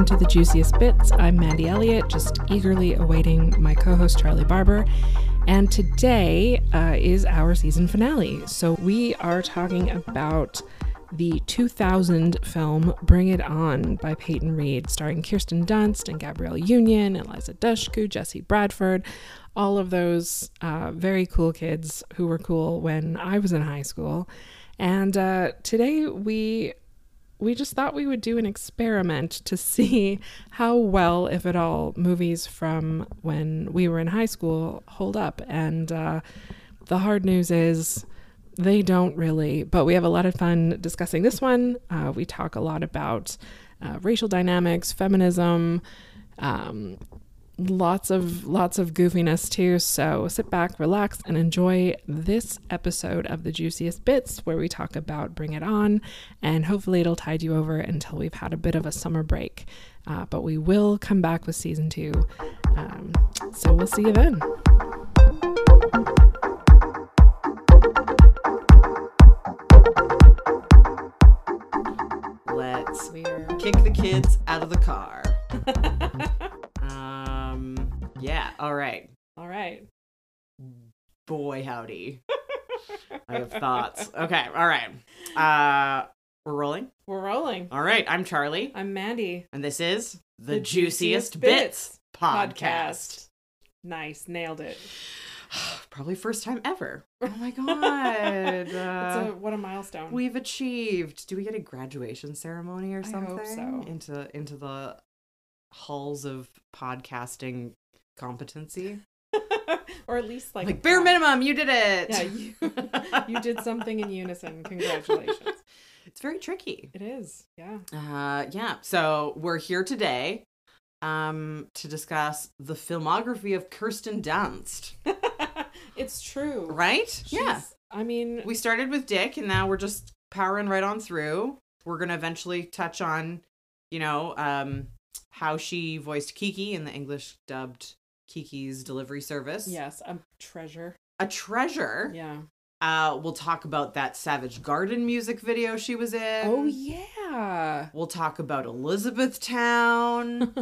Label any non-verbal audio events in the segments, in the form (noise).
welcome to the Juiciest Bits. I'm Mandy Elliott, just eagerly awaiting my co host Charlie Barber. And today uh, is our season finale. So we are talking about the 2000 film Bring It On by Peyton Reed, starring Kirsten Dunst and Gabrielle Union, Eliza Dushku, Jesse Bradford, all of those uh, very cool kids who were cool when I was in high school. And uh, today we we just thought we would do an experiment to see (laughs) how well, if at all, movies from when we were in high school hold up. And uh, the hard news is they don't really, but we have a lot of fun discussing this one. Uh, we talk a lot about uh, racial dynamics, feminism, um, lots of lots of goofiness too. So sit back, relax, and enjoy this episode of the juiciest bits where we talk about Bring It On, and hopefully it'll tide you over until we've had a bit of a summer break. Uh, but we will come back with season two. Um, so we'll see you then. Let's kick the kids out of the car. (laughs) um, yeah, all right. all right. Boy, howdy. I have thoughts. (laughs) Okay, all right. Uh, we're rolling. We're rolling. All right, I'm Charlie, I'm Mandy. and this is the, The Juiciest, Juiciest Bits, Bits podcast. Nice, nailed it. (sighs) Probably first time ever. (laughs) Oh my god. It's Uh, a, what a milestone. we've achieved. Do we get a graduation ceremony or I something? hope so. Into into the halls of podcasting competency. (laughs) or at least like, Like, bare minimum, you did it. Yeah, you, (laughs) you did something in unison. (laughs) Congratulations. It's very tricky. It is. Yeah. Uh, yeah. So we're here today, um, to discuss the filmography of Kirsten Dunst. it's true. Right? yeah. I mean, We started with Dick, and now we're just powering right on through. We're gonna eventually touch on, you know, um, how she voiced Kiki in the English dubbed Kiki's Delivery Service. yes, a treasure. A treasure. Yeah. Uh, we'll talk about that Savage Garden music video she was in. Oh yeah. We'll talk about Elizabethtown.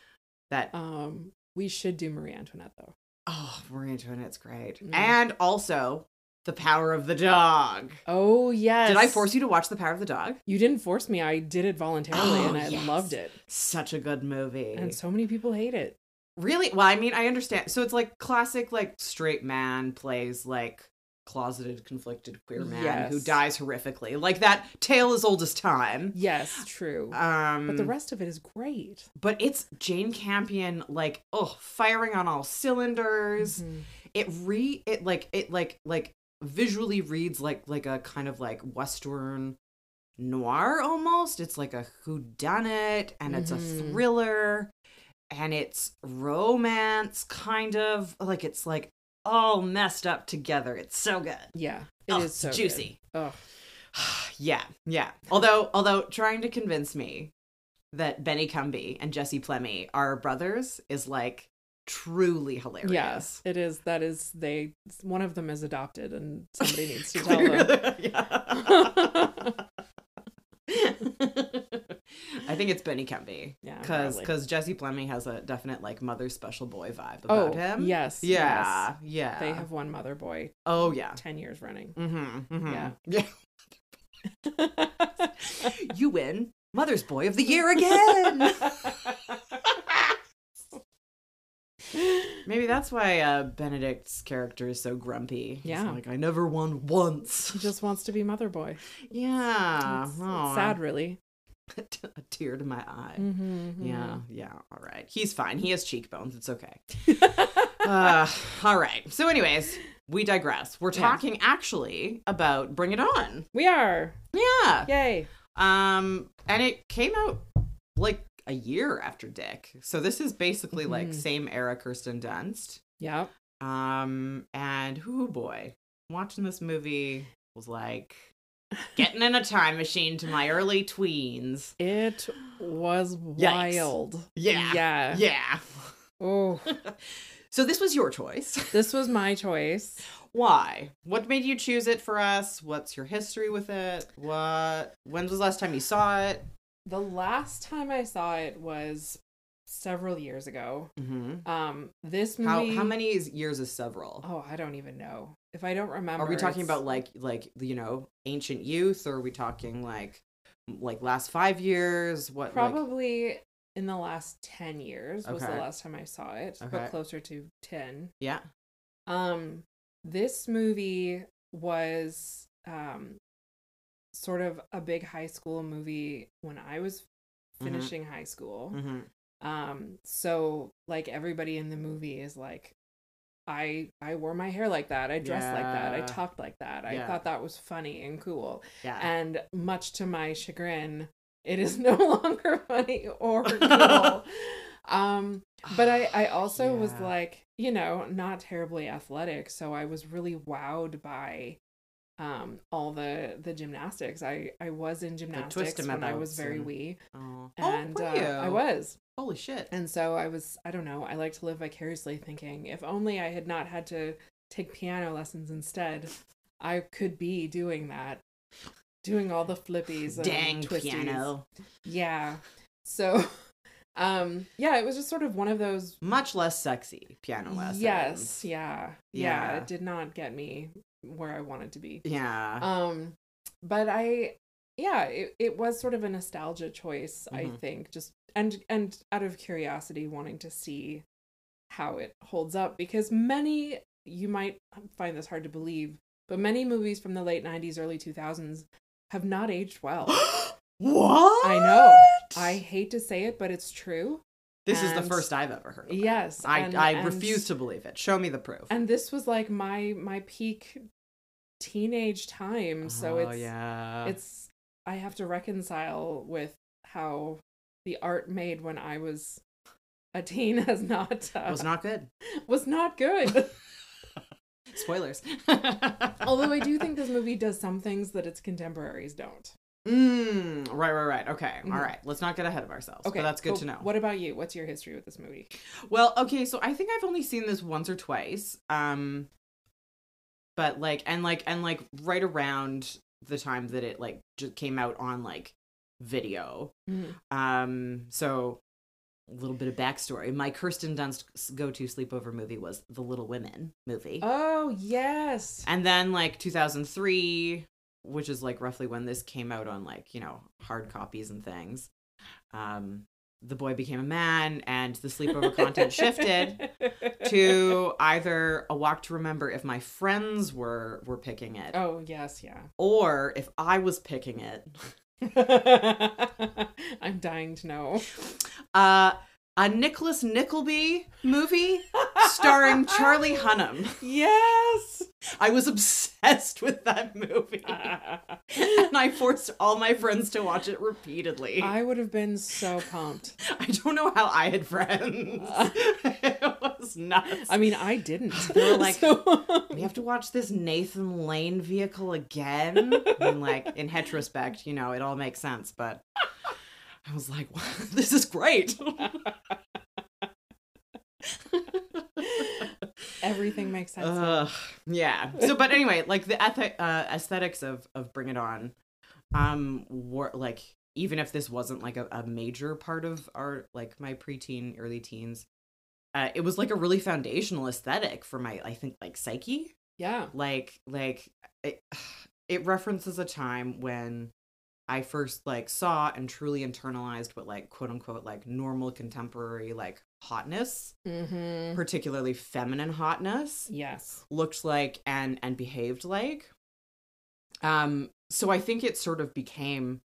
(laughs) that Um, we should do Marie Antoinette though. oh, Marie Antoinette's great, Mm. and also the Power of the Dog. Oh yes. Did I force you to watch the Power of the Dog? You didn't force me. I did it voluntarily, Oh, and I yes. loved it. Such a good movie. And so many people hate it. really, well, I mean, I understand. So it's like classic, like straight man plays like closeted, conflicted queer man who dies horrifically. Like that tale as old as time. Yes, true. Um, but the rest of it is great. but it's Jane Campion, like, oh, firing on all cylinders. Mhm. it re it like it like like visually reads like like a kind of like western noir almost. It's like a who done it and it's a Mhm. thriller and it's romance kind of like it's like all messed up together. It's so good. Yeah, it is Oh, it's so good. juicy. Oh, (sighs) yeah yeah. Although although trying to convince me that benny cumby and jesse plemmy are brothers is like truly hilarious yes, it is. That is they. One of them is adopted, and somebody needs to (laughs) tell them. yeah. I think it's Benny Cumby. (laughs) Yeah, Cause, cause Jesse Plemmy has a definite like mother special boy vibe Oh, about him. yes, Yeah. Yeah. They have one mother boy, Oh yeah. ten years running. Mm-hmm, mm-hmm. Yeah. (laughs) Yeah. You win Mother's Boy of the Year again. Maybe that's why uh, Benedict's character is so grumpy. He's Yeah. like I never won once. he just wants to be mother boy. Yeah. It's, it's sad, really. (laughs) a tear to my eye. Mm-hmm, Yeah, yeah. All right. He's fine. He has cheekbones. It's okay. (laughs) uh, all right. So, anyways, we digress. We're Yeah. talking actually about Bring It On. we are. Yeah. Yay. Um, and it came out like a year after Dick. So this is basically like Mhm. same era Kirsten Dunst. Yep. Um, and whoo boy, watching this movie was like getting in a time machine to my early tweens. It was Yikes. wild. Yeah. Yeah. Yeah. Oh, (laughs) So this was your choice. (laughs) this was my choice. Why? What made you choose it for us? What's your history with it? What? When was the last time you saw it? The last time I saw it was several years ago. Mm-hmm. Um, this How movie. how many is, years is several? Oh, I don't even know. If I don't remember, Are we talking it's- about like like you know ancient youth, or are we talking like like last five years? What like- probably in the last ten years was the last time I saw it, Okay. but closer to ten. yeah. Um, this movie was um sort of a big high school movie when I was Mhm. finishing high school. Mm-hmm. Um, so like everybody in the movie is like, I I wore my hair like that, I dressed like that, I talked like that. I Yeah. thought that was funny and cool. Yeah. And much to my chagrin, it is (laughs) no longer funny or (laughs) cool. um, but I I also was like, you know, not terribly athletic, so I was really wowed by um all the the gymnastics. I I was in gymnastics when I was very and- wee, oh, and oh, uh, you? I was. Holy shit. And so I was, I don't know, I like to live vicariously thinking if only I had not had to take piano lessons instead, I could be doing that. Doing all the flippies and Dang twisties. piano. Yeah. So (laughs) um yeah, it was just sort of one of those Much less sexy piano lessons. Yes, yeah. Yeah, Yeah. it did not get me where I wanted to be. Yeah. Um but I yeah, it, it was sort of a nostalgia choice, I Mhm. think, just and and out of curiosity wanting to see how it holds up because many you might find this hard to believe, but many movies from the late 90s early 2000s have not aged well. (gasps) what? I know. I hate to say it, but it's true. This is the first I've ever heard. Of it. Yes, I and- I and- refuse to believe it. Show me the proof. And this was like my my peak teenage time, so oh, it's yeah. it's I have to reconcile with how the art made when I was a teen (laughs) has not uh, was not good. was not good. (laughs) (laughs) Spoilers. Although I do think this movie does some things that its contemporaries don't. Mm, right, right, right. Okay. Mhm. All right. Let's not get ahead of ourselves. Okay, that's good to know. What about you? What's your history with this movie? Well, okay, so I think I've only seen this once or twice. Um but like and like and like right around the time that it like just came out on like video. Um so a little bit of backstory. My Kirsten Dunst go-to sleepover movie was The Little Women movie. Oh yes. And then like 2003, which is like roughly when this came out on like, you know, hard copies and things. Um the boy became a man and the sleepover content shifted to (laughs) either a walk to remember if my friends were were picking it Oh yes, yeah. or if I was picking it. (laughs) I'm dying to know. Uh a Nicholas Nickleby movie starring Charlie Hunnam. Yes. I was obsessed with that movie. and I forced all my friends to watch it repeatedly. I, would have been so pumped. I don't know how I had friends. (laughs) it was nuts. I mean, I didn't. (laughs) They were like, So- we have to watch this Nathan Lane vehicle again. And like in retrospect, you know, it all makes sense, but I was like, wow, (laughs) this is great. Everything makes sense. Ugh, yeah. So, but anyway, like the ethi- uh, aesthetics of of Bring It On, um, were like even if this wasn't like a, a major part of our like my preteen, early teens, uh, it was like a really foundational aesthetic for my I think like psyche. yeah. Like like it, it references a time when I first like saw and truly internalized what like quote unquote like normal contemporary like hotness, Mm-hmm. particularly feminine hotness Yes. looked like and and behaved like um so i think it sort of became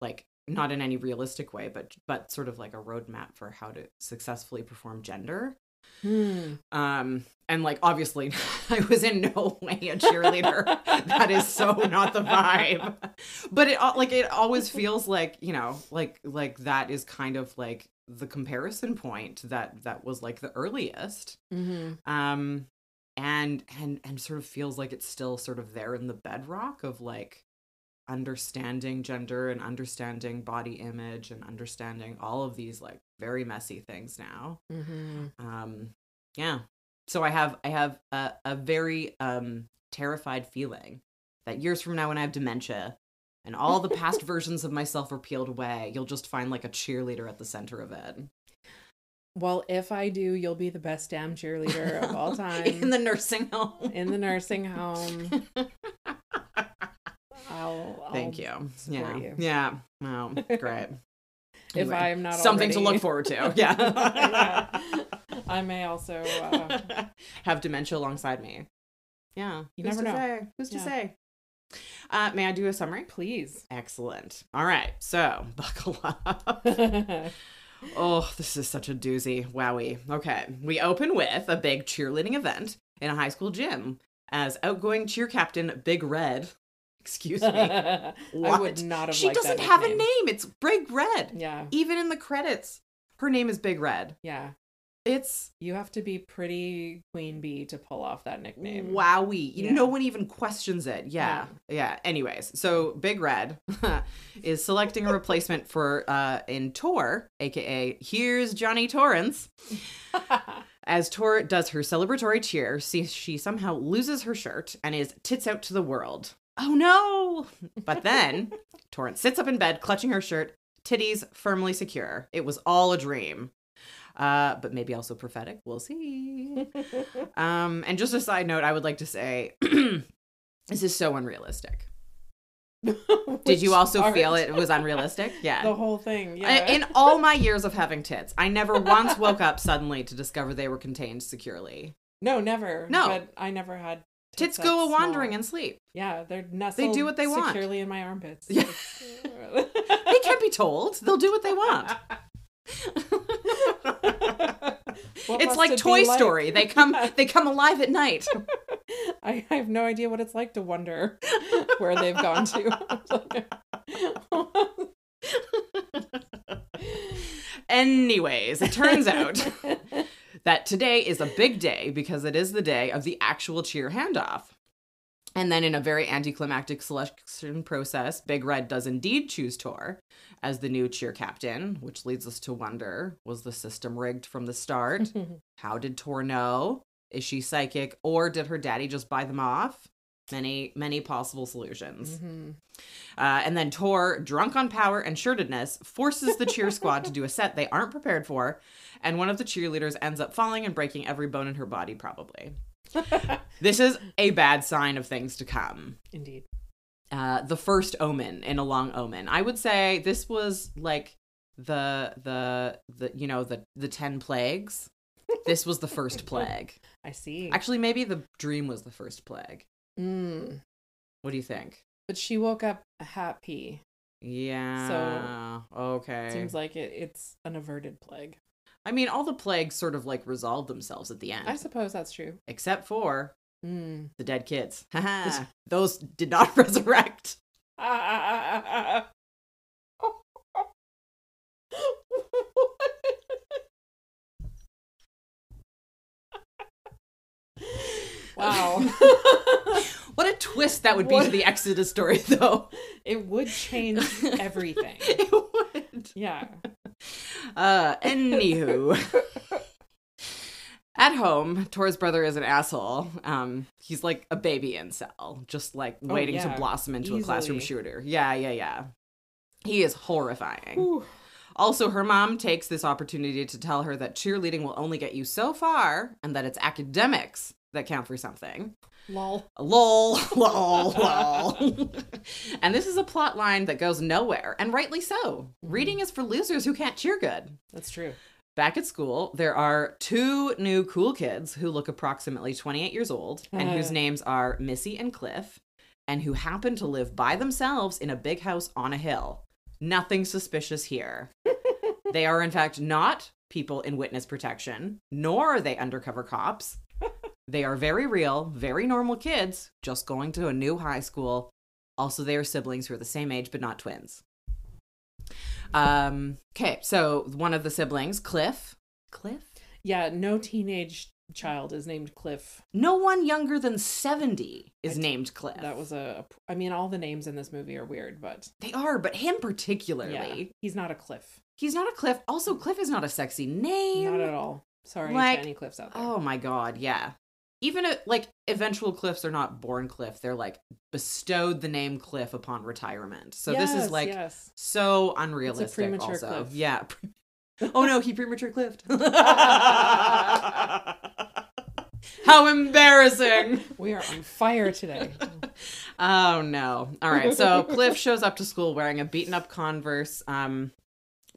like not in any realistic way but but sort of like a roadmap for how to successfully perform gender Hmm. um and like obviously (laughs) i was in no way a cheerleader (laughs) that is so not the vibe but it al- like it always feels like you know like like that is kind of like the comparison point that that was like the earliest Mm-hmm. um and and and sort of feels like it's still sort of there in the bedrock of like understanding gender and understanding body image and understanding all of these like very messy things now Mm-hmm. um yeah so i have i have a, a very um terrified feeling that years from now when i have dementia and all the past (laughs) versions of myself are peeled away. You'll just find like a cheerleader at the center of it. Well, if I do, you'll be the best damn cheerleader of all (laughs) time In the nursing home. in the nursing home. (laughs) I'll, I'll Thank you. Yeah. you. Yeah. Oh, great. If Anyway, I'm not something to look forward to. (laughs) Yeah. Yeah. (laughs) I may also. Uh, Have dementia alongside me. Yeah. You Who's never to know. Say? Who's to say? Uh, may I do a summary? please. Excellent. All right. So (laughs) buckle up. Oh, this is such a doozy. Wowie. Okay. We open with a big cheerleading event in a high school gym as outgoing cheer captain Big Red. Excuse me. (laughs) I would not have. she doesn't have a name. It's Big Red. Yeah, Even in the credits, her name is Big Red. yeah. It's You have to be pretty queen bee to pull off that nickname. wowie. Yeah. No one even questions it. Yeah. Yeah. Anyways, so Big Red (laughs) is selecting a replacement for uh in Tor, aka here's Johnny Torrance. (laughs) As Tor does her celebratory cheer, see she somehow loses her shirt and is tits out to the world. Oh no! But then Torrance sits up in bed, clutching her shirt, titties firmly secure. It was all a dream. Uh, but maybe also prophetic. We'll see. (laughs) Um, and just a side note, I would like to say (clears throat) this is so unrealistic. (laughs) Did you also part? feel it was unrealistic? (laughs) Yeah. The whole thing. I- Yeah. In all my years of having tits, I never once woke up suddenly to discover they were contained securely. no, never. No. But I never had. Tits go a small. wandering and sleep. Yeah, they're nestled. do what they want. securely in my armpits. Yeah. (laughs) They can't be told. They'll do what they want. (laughs) What it's like it Toy like? Story. They come Yeah. (laughs) they come alive at night. I, I have no idea what it's like to wonder where they've gone to. Anyways, it turns out that today is a big day because it is the day of the actual cheer handoff. And then, in a very anticlimactic selection process, Big Red does indeed choose Tor as the new cheer captain, which leads us to wonder was the system rigged from the start? (laughs) How did Tor know? Is she psychic or did her daddy just buy them off? Many, many possible solutions. Mhm. Uh, and then Tor, drunk on power and shirtedness, forces the cheer squad to do a set they aren't prepared for, and one of the cheerleaders ends up falling and breaking every bone in her body, probably. (laughs) This is a bad sign of things to come. Indeed. Uh, the first omen in a long omen. I would say this was like the the the you know the the ten plagues. This was the first (laughs) plague. I see. Actually, maybe the dream was the first plague. Mm. What do you think? But she woke up happy. Yeah. So okay. Seems like it, it's an averted plague. I mean, all the plagues sort of like resolve themselves at the end, I suppose that's true. except for Mm. the dead kids. (laughs) Those did not (laughs) resurrect. (laughs) wow. (laughs) What a twist that would be to the Exodus story, (laughs) though. it would change everything. (laughs) it would. Yeah. Uh, anywho. At home, Tor's brother is an asshole. Um, he's like a baby incel, just like waiting Oh, yeah. to blossom into a classroom shooter. Yeah, yeah, yeah. He is horrifying. Whew. Also, her mom takes this opportunity to tell her that cheerleading will only get you so far and that it's academics that count for something. Lol. Lol, (laughs) lol, (laughs) lol. and this is a plot line that goes nowhere, and rightly so. Reading is for losers who can't cheer good. That's true. Back at school, there are two new cool kids who look approximately 28 years old and whose Uh. names are Missy and Cliff, and who happen to live by themselves in a big house on a hill. Nothing suspicious here. (laughs) they are, in fact, not people in witness protection, nor are they undercover cops. They are very real, very normal kids, just going to a new high school. Also, they are siblings who are the same age but not twins. Um, okay, so one of the siblings, Cliff. Cliff? Yeah, no teenage child is named Cliff. No one younger than 70 is I named Cliff. That was a. I mean, all the names in this movie are weird, but They are, but him particularly. yeah, he's not a Cliff. He's not a Cliff. Also, Cliff is not a sexy name. Not at all. Sorry Like, to any Cliffs out there. Oh my god, yeah. Even a, like eventual cliffs are not born cliff they're like bestowed the name cliff upon retirement so this is like yes. so unrealistic premature also cliff. yeah (laughs) oh no he premature cliffed (laughs) how embarrassing We are on fire today. (laughs) oh no all right so cliff shows up to school wearing a beaten up converse um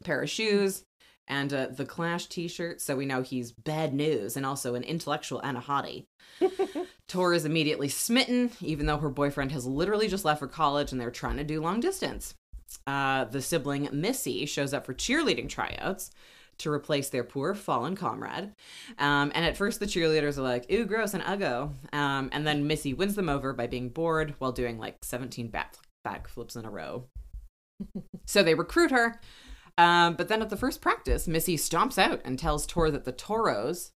pair of shoes and uh, the clash t-shirt so we know he's bad news and also an intellectual and a hottie (laughs) tor is immediately smitten even though her boyfriend has literally just left for college and they're trying to do long distance uh, the sibling missy shows up for cheerleading tryouts to replace their poor fallen comrade. Um, and at first, the cheerleaders are like, ooh, gross and uggo. Um, and then Missy wins them over by being bored while doing like 17 back backflips in a row. (laughs) so they recruit her. Um, but then at the first practice, Missy stomps out and tells Tor that the Toros,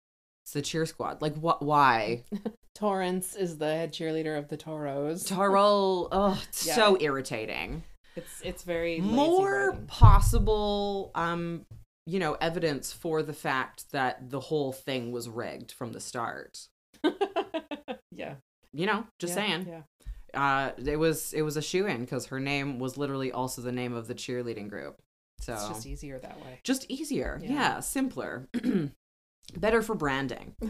it's the cheer squad. Like, what? Why? (laughs) Torrance is the head cheerleader of the Toros. Toro, (laughs) oh, it's Yeah. so irritating. It's it's very more possible um you know evidence for the fact that the whole thing was rigged from the start (laughs) yeah. you know just yeah, saying Yeah. uh it was it was a shoe in because her name was literally also the name of the cheerleading group so It's just easier that way. just easier Yeah. yeah, simpler (clears throat) better for branding (laughs)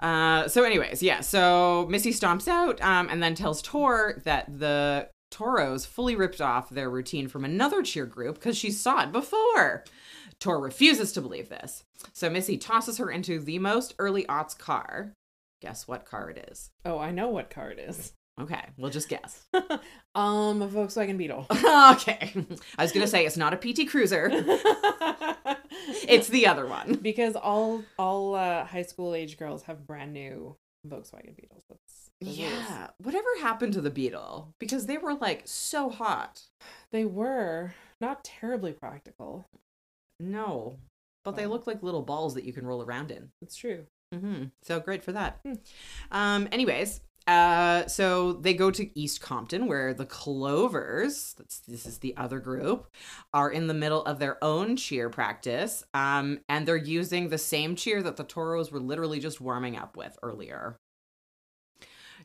Uh, so anyways, yeah, so Missy stomps out um, and then tells Tor that the Toros fully ripped off their routine from another cheer group because she saw it before. Tor refuses to believe this. So Missy tosses her into the most early aughts car. Guess what car it is? oh, I know what car it is. Okay, we'll just guess. (laughs) um, a Volkswagen Beetle. (laughs) okay. I was going to say it's not a PT Cruiser. (laughs) It's the other one. because all all uh, high school age girls have brand new Volkswagen Beetles. That's rules. Yeah. Whatever happened to the Beetle? Because they were like so hot. they were not terribly practical. No. But they look like little balls that you can roll around in. It's true. hmm So great for that. Hmm. Um. Anyways, uh, so they go to East Compton, where the Clovers, that's this is the other group, are in the middle of their own cheer practice. Um, and they're using the same cheer that the Toros were literally just warming up with earlier.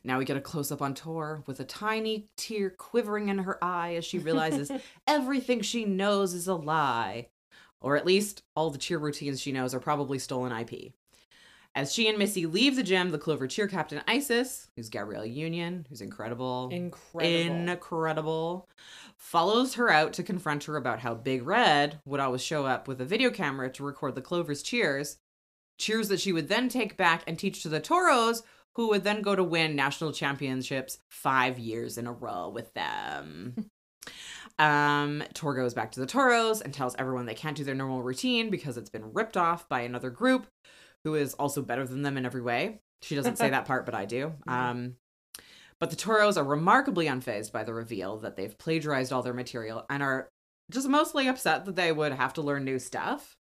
Now we get a close up on Tor with a tiny tear quivering in her eye as she realizes (laughs) everything she knows is a lie. Or at least all the cheer routines she knows are probably stolen IP. As she and Missy leave the gym, the Clover cheer captain Isis, who's Gabrielle Union, who's incredible, Incredible. incredible, follows her out to confront her about how Big Red would always show up with a video camera to record the Clover's cheers, cheers that she would then take back and teach to the Toros, who would then go to win national championships five years in a row with them. (laughs) Um, Tor goes back to the Toros and tells everyone they can't do their normal routine because it's been ripped off by another group who is also better than them in every way. She doesn't say that part, but I do. (laughs) Um, but the Toros are remarkably unfazed by the reveal that they've plagiarized all their material and are just mostly upset that they would have to learn new stuff.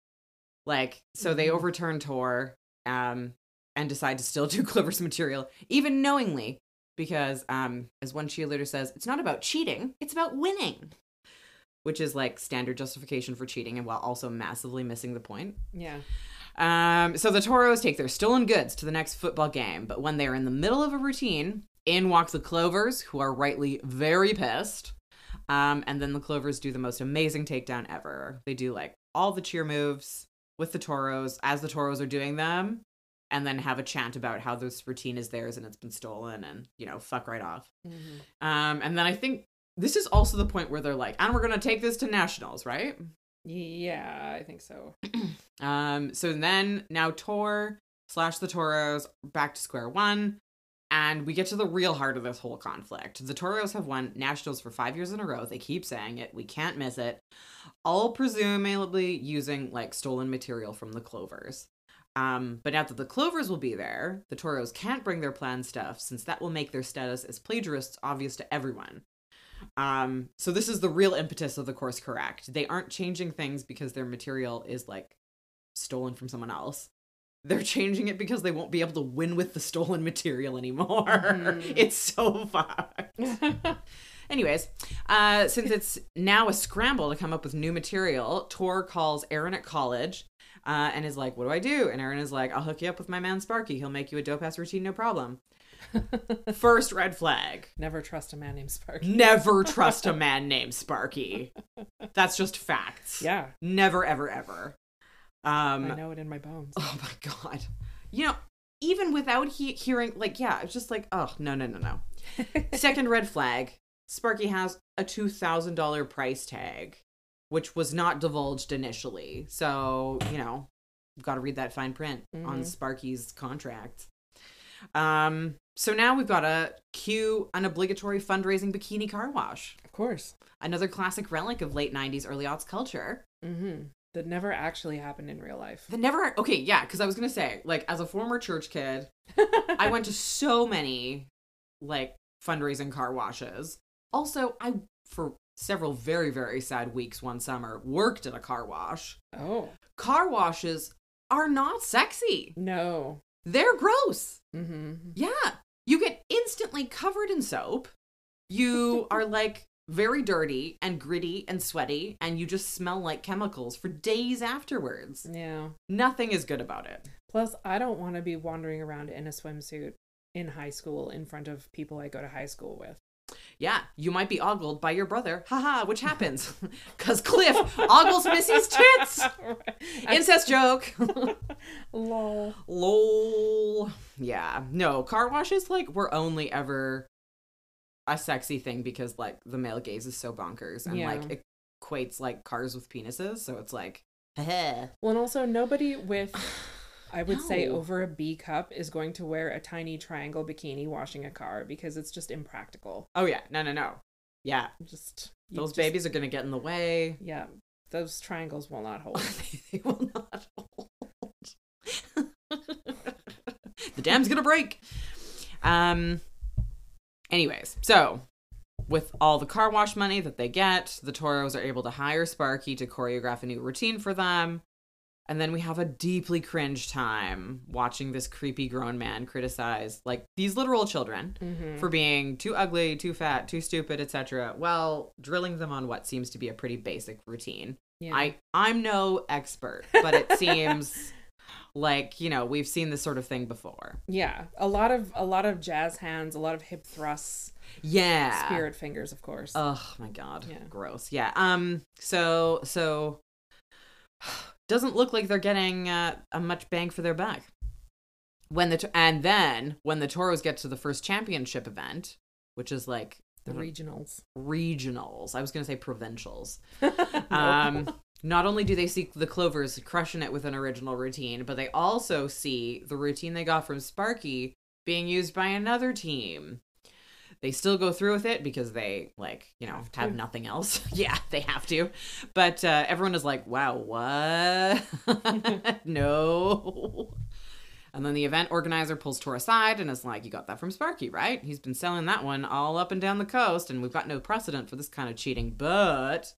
Like, so they Mhm. overturn Tor um, and decide to still (laughs) do Clover's material, even knowingly, because, um, as one cheerleader says, it's not about cheating, it's about winning. Which is like standard justification for cheating and while also massively missing the point. Yeah. Um, so the Toros take their stolen goods to the next football game, but when they are in the middle of a routine, in walk the Clovers, who are rightly very pissed. Um, and then the Clovers do the most amazing takedown ever. They do like all the cheer moves with the Toros as the Toros are doing them, and then have a chant about how this routine is theirs and it's been stolen, and you know, fuck right off. Mhm. Um, and then I think this is also the point where they're like, and we're gonna take this to nationals, right? Yeah, I think so. (clears throat) Um, so then now Tor slash the Toros back to square one, and we get to the real heart of this whole conflict. The Toros have won nationals for five years in a row. They keep saying it. We can't miss it. All presumably using like stolen material from the Clovers. Um, but now that the Clovers will be there, the Toros can't bring their planned stuff since that will make their status as plagiarists obvious to everyone. Um, so this is the real impetus of the course correct. They aren't changing things because their material is like stolen from someone else. They're changing it because they won't be able to win with the stolen material anymore. Mhm. (laughs) It's so fucked. (laughs) Anyways, uh, since it's now a scramble to come up with new material, Tor calls Aaron at college uh, and is like, "What do I do?" And Aaron is like, "I'll hook you up with my man Sparky. He'll make you a dope ass routine, no problem." (laughs) First red flag. Never trust a man named Sparky. Never trust a man named Sparky. That's just facts. Yeah, Never, ever, ever. Um, I know it in my bones. (laughs) Oh my god. You know, even without he- hearing, like, yeah, it's just like, oh no, no, no, no. (laughs) Second red flag: Sparky has a two thousand dollar price tag, which was not divulged initially. So you know, got to read that fine print on Mhm. Sparky's contract. Um. So now we've got a cue an obligatory fundraising bikini car wash. Of course. Another classic relic of late '90s, early aughts culture. Mm-hmm. That never actually happened in real life. That never. Okay, yeah, because I was gonna say, like, as a former church kid, (laughs) I went to so many like fundraising car washes. Also, I for several very very sad weeks one summer worked at a car wash. Oh Car washes are not sexy. no. They're gross. Mm-hmm. Yeah. You get instantly covered in soap. You are like very dirty and gritty and sweaty and you just smell like chemicals for days afterwards. Yeah. Nothing is good about it. Plus, I don't want to be wandering around in a swimsuit in high school in front of people I go to high school with. Yeah, you might be ogled by your brother. Haha, which happens. (laughs) Because Cliff ogles Missy's (laughs) tits. Incest joke. (laughs) Lol. Lol. Yeah. No, car washes, like, were only ever a sexy thing because, like, the male gaze is so bonkers and, Yeah. like, it equates, like, cars with penises. So it's like, heh. (laughs) Well, and also nobody with, (sighs) I would say, over a B cup is going to wear a tiny triangle bikini washing a car because it's just impractical. Oh, yeah. No, no, no. Yeah. Just Those just- babies are going to get in the way. Yeah, those triangles will not hold. (laughs) they will not hold. (laughs) the dam's gonna break. Um. Anyways, so with all the car wash money that they get, the Toros are able to hire Sparky to choreograph a new routine for them. And then we have a deeply cringe time watching this creepy grown man criticize like these literal children Mhm. for being too ugly, too fat, too stupid, etc. while drilling them on what seems to be a pretty basic routine. Yeah. I I'm no expert, but it (laughs) seems like, you know, we've seen this sort of thing before. yeah, a lot of a lot of jazz hands, a lot of hip thrusts, Yeah. spirit fingers, of course. Oh my god. Yeah. Gross. Yeah. Um so so (sighs) doesn't look like they're getting uh, a much bang for their buck. When the and then when the Toros get to the first championship event, which is like the regionals. regionals. I was going to say provincials. (laughs) Um, not only do they see the Clovers crushing it with an original routine, but they also see the routine they got from Sparky being used by another team. They still go through with it because they like, you know, Have nothing else. (laughs) yeah, they have to. But uh, everyone is like, "Wow, what? (laughs) no." And then the event organizer pulls Tor aside and is like, You got that from Sparky, right? He's been selling that one all up and down the coast, and we've got no precedent for this kind of cheating. But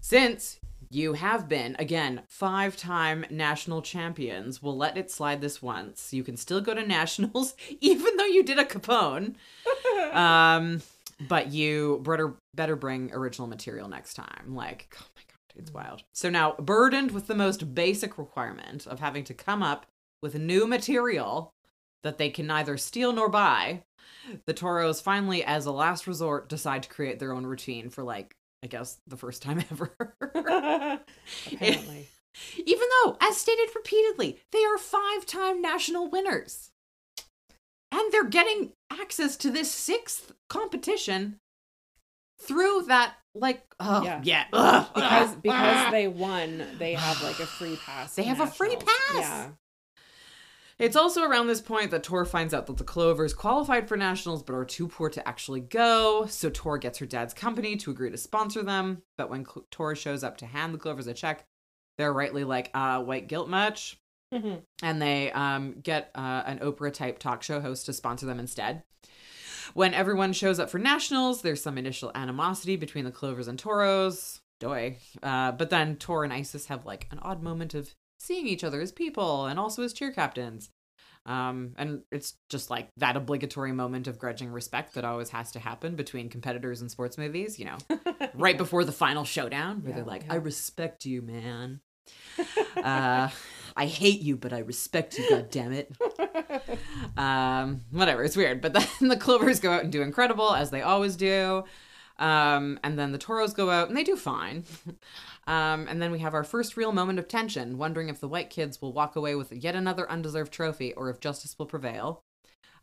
since you have been, again, five time national champions, we'll let it slide this once. You can still go to (laughs) nationals, even though you did a Capone. (laughs) um, but you better, better bring original material next time. Like, oh my God, it's wild. So now, burdened with the most basic requirement of having to come up with new material that they can neither steal nor buy, the Toros finally, as a last resort, decide to create their own routine for like, I guess, the first time (laughs) ever. Apparently. (laughs) Even though, as stated repeatedly, they are five time national winners. And they're getting access to this sixth competition through that, like, oh, Yeah. yeah. ugh, because ugh, because ugh. they won, they have like a free pass. They have a free pass. Yeah. It's also around this point that Tor finds out that the Clovers qualified for nationals but are too poor to actually go. So Tor gets her dad's company to agree to sponsor them. But when Cl- Tor shows up to hand the Clovers a check, they're rightly like, uh, white guilt much? And they um, get uh, an Oprah type talk show host to sponsor them instead. When everyone shows up for nationals, there's some initial animosity between the Clovers and Toros. Doy. Uh, but then Tor and Isis have like an odd moment of seeing each other as people and also as cheer captains. Um, and it's just like that obligatory moment of grudging respect that always has to happen between competitors in sports movies, you know, (laughs) right before the final showdown, where Yeah, they're like, yeah. I respect you, man. (laughs) Uh, I hate you, but I respect you. God damn it. (laughs) Um, whatever. It's weird. But then the Clovers go out and do incredible as they always do. Um, and then the Toros go out and they do fine. (laughs) Um, and then we have our first real moment of tension, wondering if the white kids will walk away with yet another undeserved trophy or if justice will prevail.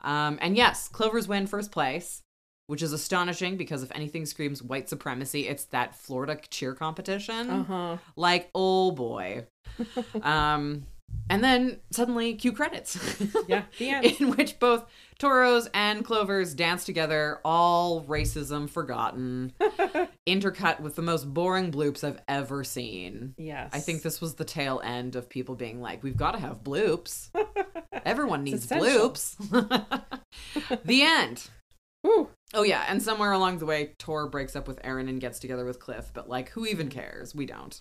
Um, and yes, Clovers win first place, which is astonishing because if anything screams white supremacy, it's that Florida cheer competition. uh-huh. Like, oh boy. (laughs) um, and then suddenly cue credits. (laughs) Yeah, the end. In which both Toros and Clovers dance together, all racism forgotten, (laughs) intercut with the most boring bloops I've ever seen. yes. I think this was the tail end of people being like, we've got to have bloops. (laughs) Everyone needs bloops. the end. Ooh. Oh, yeah. And somewhere along the way, Tor breaks up with Aaron and gets together with Cliff. But, like, who even cares? We don't.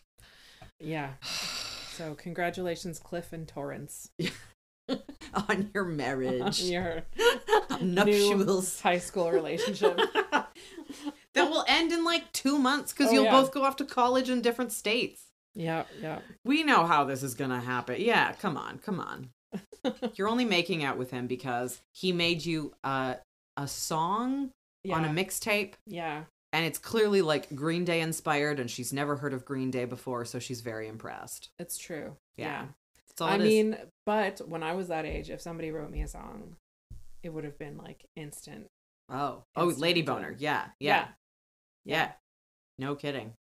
Yeah. (sighs) (sighs) (sighs) So congratulations, Cliff and Torrance. (laughs) On your marriage. (laughs) Your Nuptials. high school relationship. (laughs) that will end in like two months because Oh, you'll yeah. both go off to college in different states. yeah, yeah. We know how this is gonna happen. Yeah, come on, come on. You're only making out with him because he made you uh, a song Yeah. on a mixtape, yeah. And it's clearly like Green Day inspired, and she's never heard of Green Day before, so she's very impressed. It's true. Yeah. Yeah. That's all I it is. mean, but when I was that age, if somebody wrote me a song, it would have been like instant. oh, oh, Lady. Boner. Yeah, yeah, Yeah. yeah. No kidding.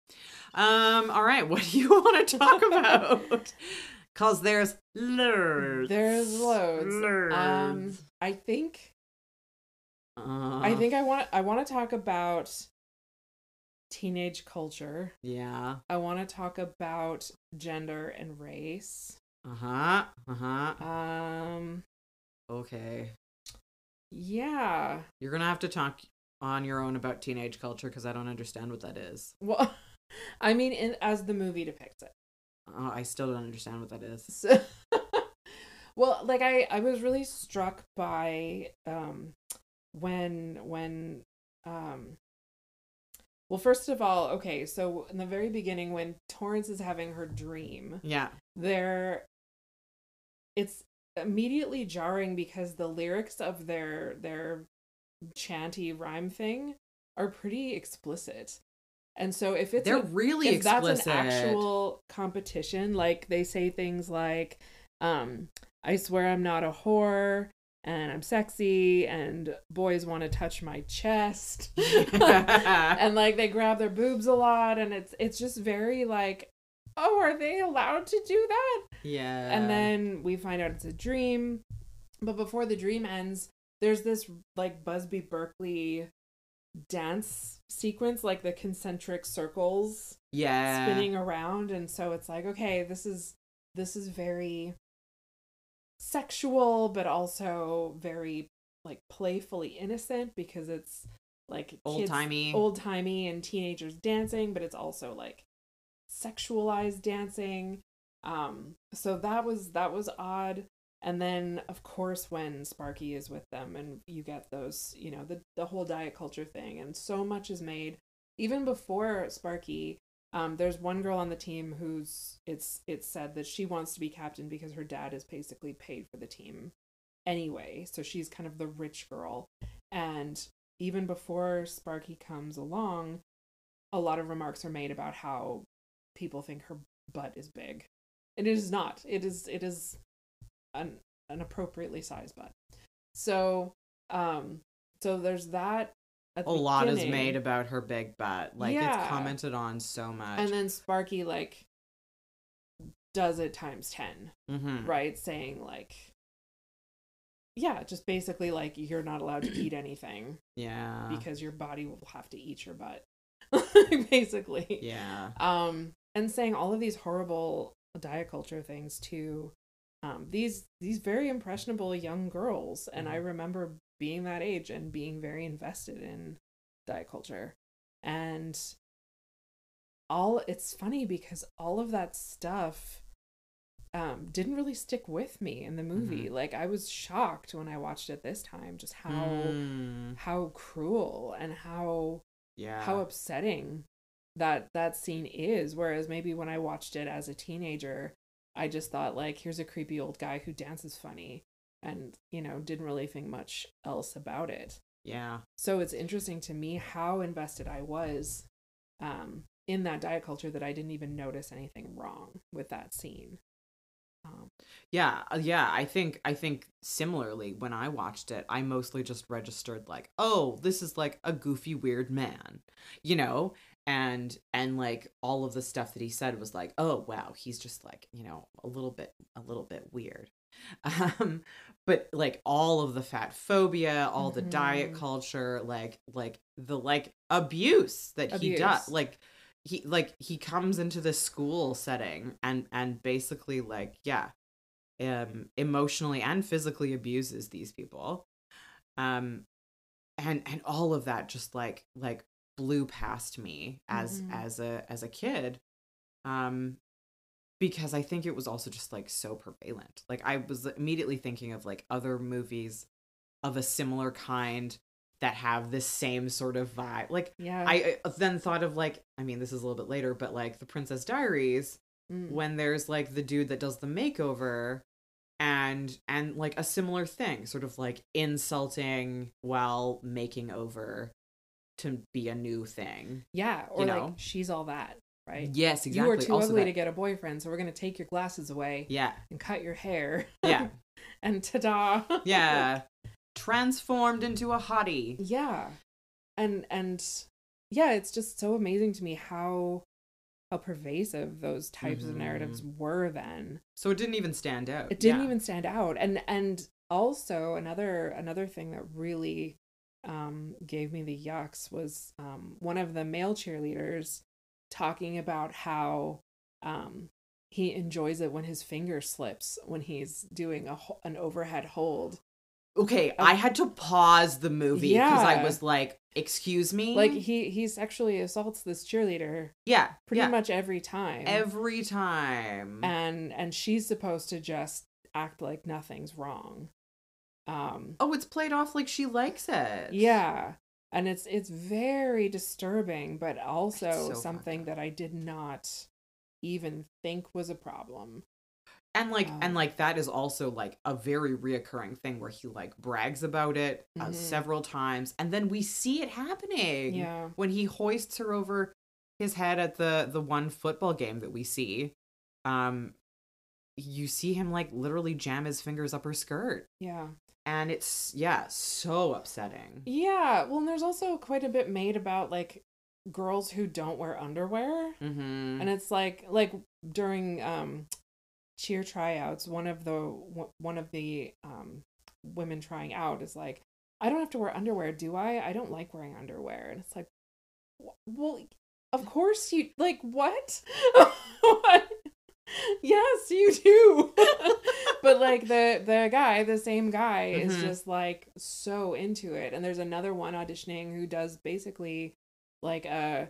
Um, all right, (laughs) what do you want to talk about? (laughs) Cause there's loads. There's loads. Loads. Um, I think Uh, I think I want I want to talk about teenage culture. Yeah. I want to talk about gender and race. Uh huh. Uh huh. Um, Okay. yeah. You're gonna have to talk on your own about teenage culture because I don't understand what that is. Well, (laughs) I mean, in, as the movie depicts it. Uh, I still don't understand what that is. So, (laughs) well, like I, I was really struck by um, when when um. Well, first of all, okay, so in the very beginning, when Torrance is having her dream, Yeah. there, it's immediately jarring because the lyrics of their their chanty rhyme thing are pretty explicit, and so if it's They're a- really if explicit. that's an actual competition like they say things like um i swear i'm not a whore and i'm sexy and boys want to touch my chest (laughs) (laughs) and like they grab their boobs a lot and it's it's just very like oh are they allowed to do that yeah. and then we find out it's a dream but before the dream ends there's this like busby berkeley dance sequence like the concentric circles yeah. spinning around and so it's like okay this is this is very sexual but also very like playfully innocent because it's like Old timey. old timey and teenagers dancing but it's also like sexualized dancing. Um so that was that was odd. And then of course when sparky is with them and you get those you know the the whole diet culture thing and so much is made. Even before sparky um there's one girl on the team who's it's it's said that she wants to be captain because her dad is basically paid for the team anyway. So she's kind of the rich girl. And even before sparky comes along a lot of remarks are made about how people think her butt is big. And it is not. It is it is an an appropriately sized butt. So um so there's that. at a the lot is made about her big butt. Like Yeah. it's commented on so much. and then sparky like does it times 10 Mhm. right saying like yeah just basically like you're not allowed to eat (clears throat) anything Yeah. because your body will have to eat your butt (laughs) basically yeah. um and saying all of these horrible diet culture things to um these these very impressionable young girls and i Mhm. remember being that age and being very invested in diet culture. And all it's funny because all of that stuff um didn't really stick with me in the movie. Like i was shocked when i watched it this time just how Mm, how cruel and how yeah. how upsetting that that scene is. Whereas maybe when i watched it as a teenager i just thought like here's a creepy old guy who dances funny and you know didn't really think much else about it Yeah. so it's interesting to me how invested i was um in that diet culture that i didn't even notice anything wrong with that scene um, Yeah, uh, yeah, I think I think similarly when I watched it, I mostly just registered like, "Oh, this is like a goofy weird man." You know? And and like all of the stuff that he said was like, "Oh, wow, he's just like, you know, a little bit a little bit weird." (laughs) Um but like all of the fat phobia, all the diet Mhm. culture, like like the like abuse that he does, like he like he comes into this school setting and and basically like yeah um emotionally and physically abuses these people um and and all of that just like like blew past me as Mhm. as a as a kid um because i think it was also just like so prevalent like i was immediately thinking of like other movies of a similar kind that have this same sort of vibe like yeah I uh, then thought of like, I mean, this is a little bit later, but like the Princess Diaries, Mm. when there's like the dude that does the makeover, and and like a similar thing, sort of like insulting while making over to be a new thing. yeah or you like know? she's all that right Yes, exactly. you are too also ugly that- to get a boyfriend so we're going to take your glasses away Yeah, and cut your hair yeah, (laughs) and ta-da yeah. (laughs) Transformed into a hottie. yeah and and yeah it's just so amazing to me how how pervasive those types of narratives were then So it didn't even stand out. it didn't Yeah. even stand out and and also another another thing that really um gave me the yucks was um one of the male cheerleaders talking about how um he enjoys it when his finger slips when he's doing a an overhead hold Okay, I had to pause the movie because I was like, "Excuse me." like he he sexually assaults this cheerleader yeah, pretty yeah. much every time every time. and and she's supposed to just act like nothing's wrong um oh, it's played off like she likes it. Yeah. And it's it's very disturbing, but also so something that I did not even think was a problem. and like Um, and like that is also like a very reoccurring thing where he like brags about it uh, Mhm. several times, and then we see it happening. Yeah. when he hoists her over his head at the the one football game that we see. Um, you see him like literally jam his fingers up her skirt, Yeah. And it's yeah, so upsetting. Yeah. Well, and there's also quite a bit made about like girls who don't wear underwear. Mm-hmm. And it's like like during um cheer tryouts, one of the one of the um women trying out is like, I don't have to wear underwear, do I? I don't like wearing underwear. And it's like, well, of course you like what? (laughs) Yes, you do. (laughs) but like the the guy, the same guy is Mhm. just like so into it. And there's another one auditioning who does basically like a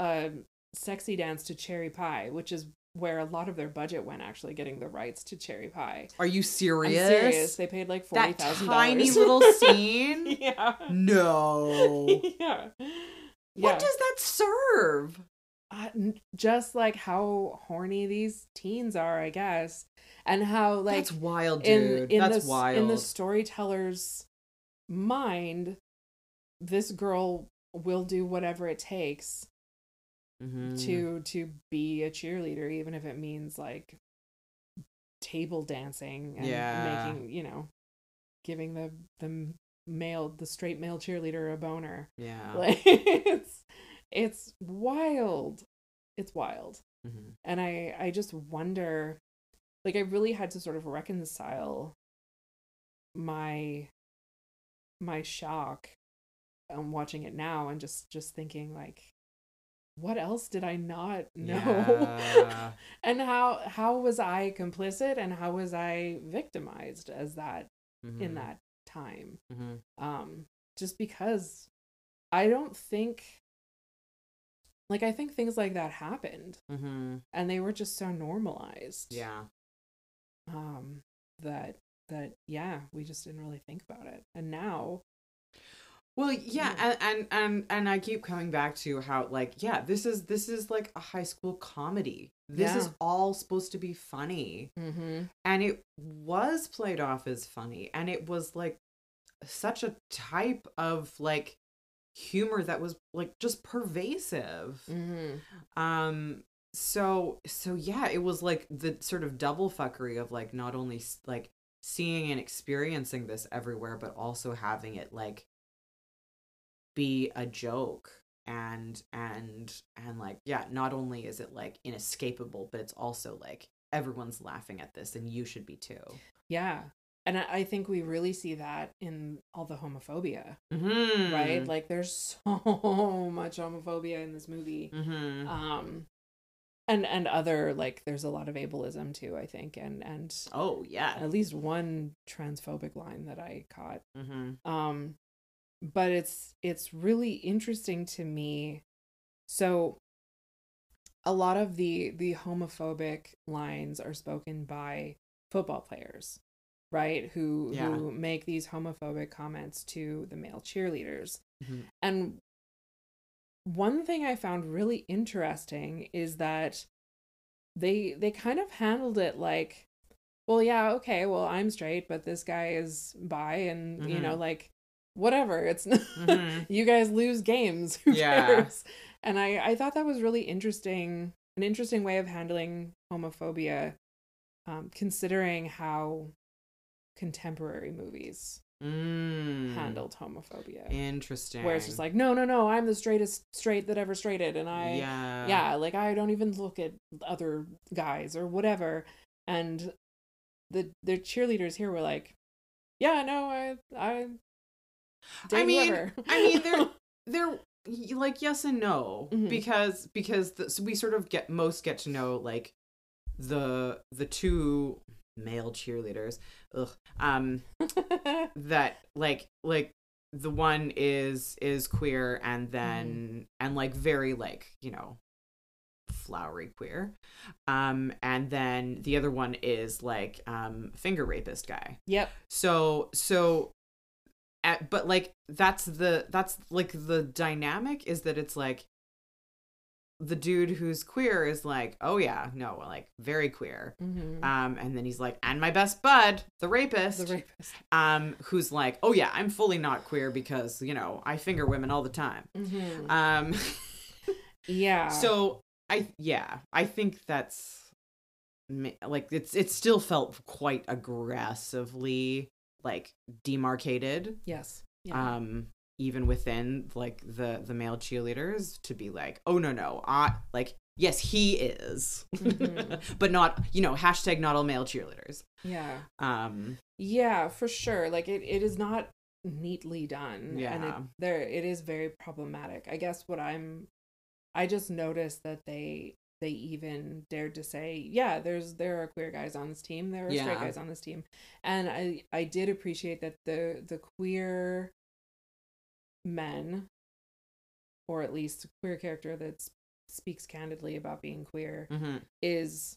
a sexy dance to Cherry Pie, which is where a lot of their budget went actually getting the rights to Cherry Pie. Are you I'm serious? serious. They paid like forty that tiny little (laughs) scene. (laughs) yeah. No. yeah. What Yeah. does that serve? Uh, just like how horny these teens are, I guess, and how like That's wild, in dude. in That's the wild. in the storyteller's mind, this girl will do whatever it takes Mhm. to to be a cheerleader, even if it means like table dancing and Yeah. making you know, giving the the male the straight male cheerleader a boner. yeah. (laughs) Like it's it's wild. It's wild. Mhm. And I I just wonder like I really had to sort of reconcile my my shock I'm watching it now and just just thinking like what else did I not (laughs) know? Yeah. (laughs) and how how was I complicit and how was I victimized as that in Mhm. that time? Mhm. um just because i don't think like i think things like that happened Mhm. and they were just so normalized Yeah. um that that yeah we just didn't really think about it and now Well, yeah, and, and and and I keep coming back to how like yeah, this is this is like a high school comedy. This is all supposed to be funny. Mm-hmm. And it was played off as funny and it was like such a type of like humor that was like just pervasive. Mm-hmm. Um so so yeah, it was like the sort of double fuckery of like not only like seeing and experiencing this everywhere but also having it like be a joke and and and like yeah, not only is it like inescapable but it's also like everyone's laughing at this and you should be too. Yeah. And I think we really see that in all the homophobia, Mhm. right? Like there's (laughs) so much homophobia in this movie. Mhm. Um and and other like there's a lot of ableism too, I think, and and oh yeah. at least one transphobic line that I caught. Mhm. Um but it's it's really interesting to me. So a lot of the the homophobic lines are spoken by football players, right? Who Yeah. who make these homophobic comments to the male cheerleaders. Mhm. And one thing I found really interesting is that they they kind of handled it like well yeah okay well i'm straight but this guy is bi and you know like whatever it's Mhm. (laughs) you guys lose games who Yeah. cares and i i thought that was really interesting an interesting way of handling homophobia um considering how contemporary movies Mm. handled homophobia Interesting. where it's just like no no no i'm the straightest straight that ever straighted and i yeah. yeah like i don't even look at other guys or whatever and the the cheerleaders here were like yeah no i i I mean, whoever." I mean, they're (laughs) they're like yes and no Mhm. because because the, so we sort of get most get to know like the the two male cheerleaders. Ugh, um (laughs) that like like the one is is queer and then and like very like you know flowery queer. Um and then the other one is like um finger rapist guy. Yep. So so at, but like that's the that's like the dynamic is that it's like the dude who's queer is like oh yeah no like very queer. Mm-hmm. um and then he's like and my best bud the rapist. The rapist. Um who's like oh yeah i'm fully not queer because you know i finger women all the time. Mm-hmm. um yeah. (laughs) so i yeah i think that's like it's it still felt quite aggressively like demarcated. Yes. Yeah. Um even within like the the male cheerleaders to be like oh no no i like yes he is. Mhm. (laughs) but not you know hashtag not all male cheerleaders. Yeah. Um yeah for sure. Like it, it is not neatly done and it, Yeah. there it is very problematic. I guess what i'm i just noticed that they they even dared to say yeah there's there are queer guys on this team. There are straight guys on this team. And i i did appreciate that the the queer men or at least a queer character that speaks candidly about being queer mhm. is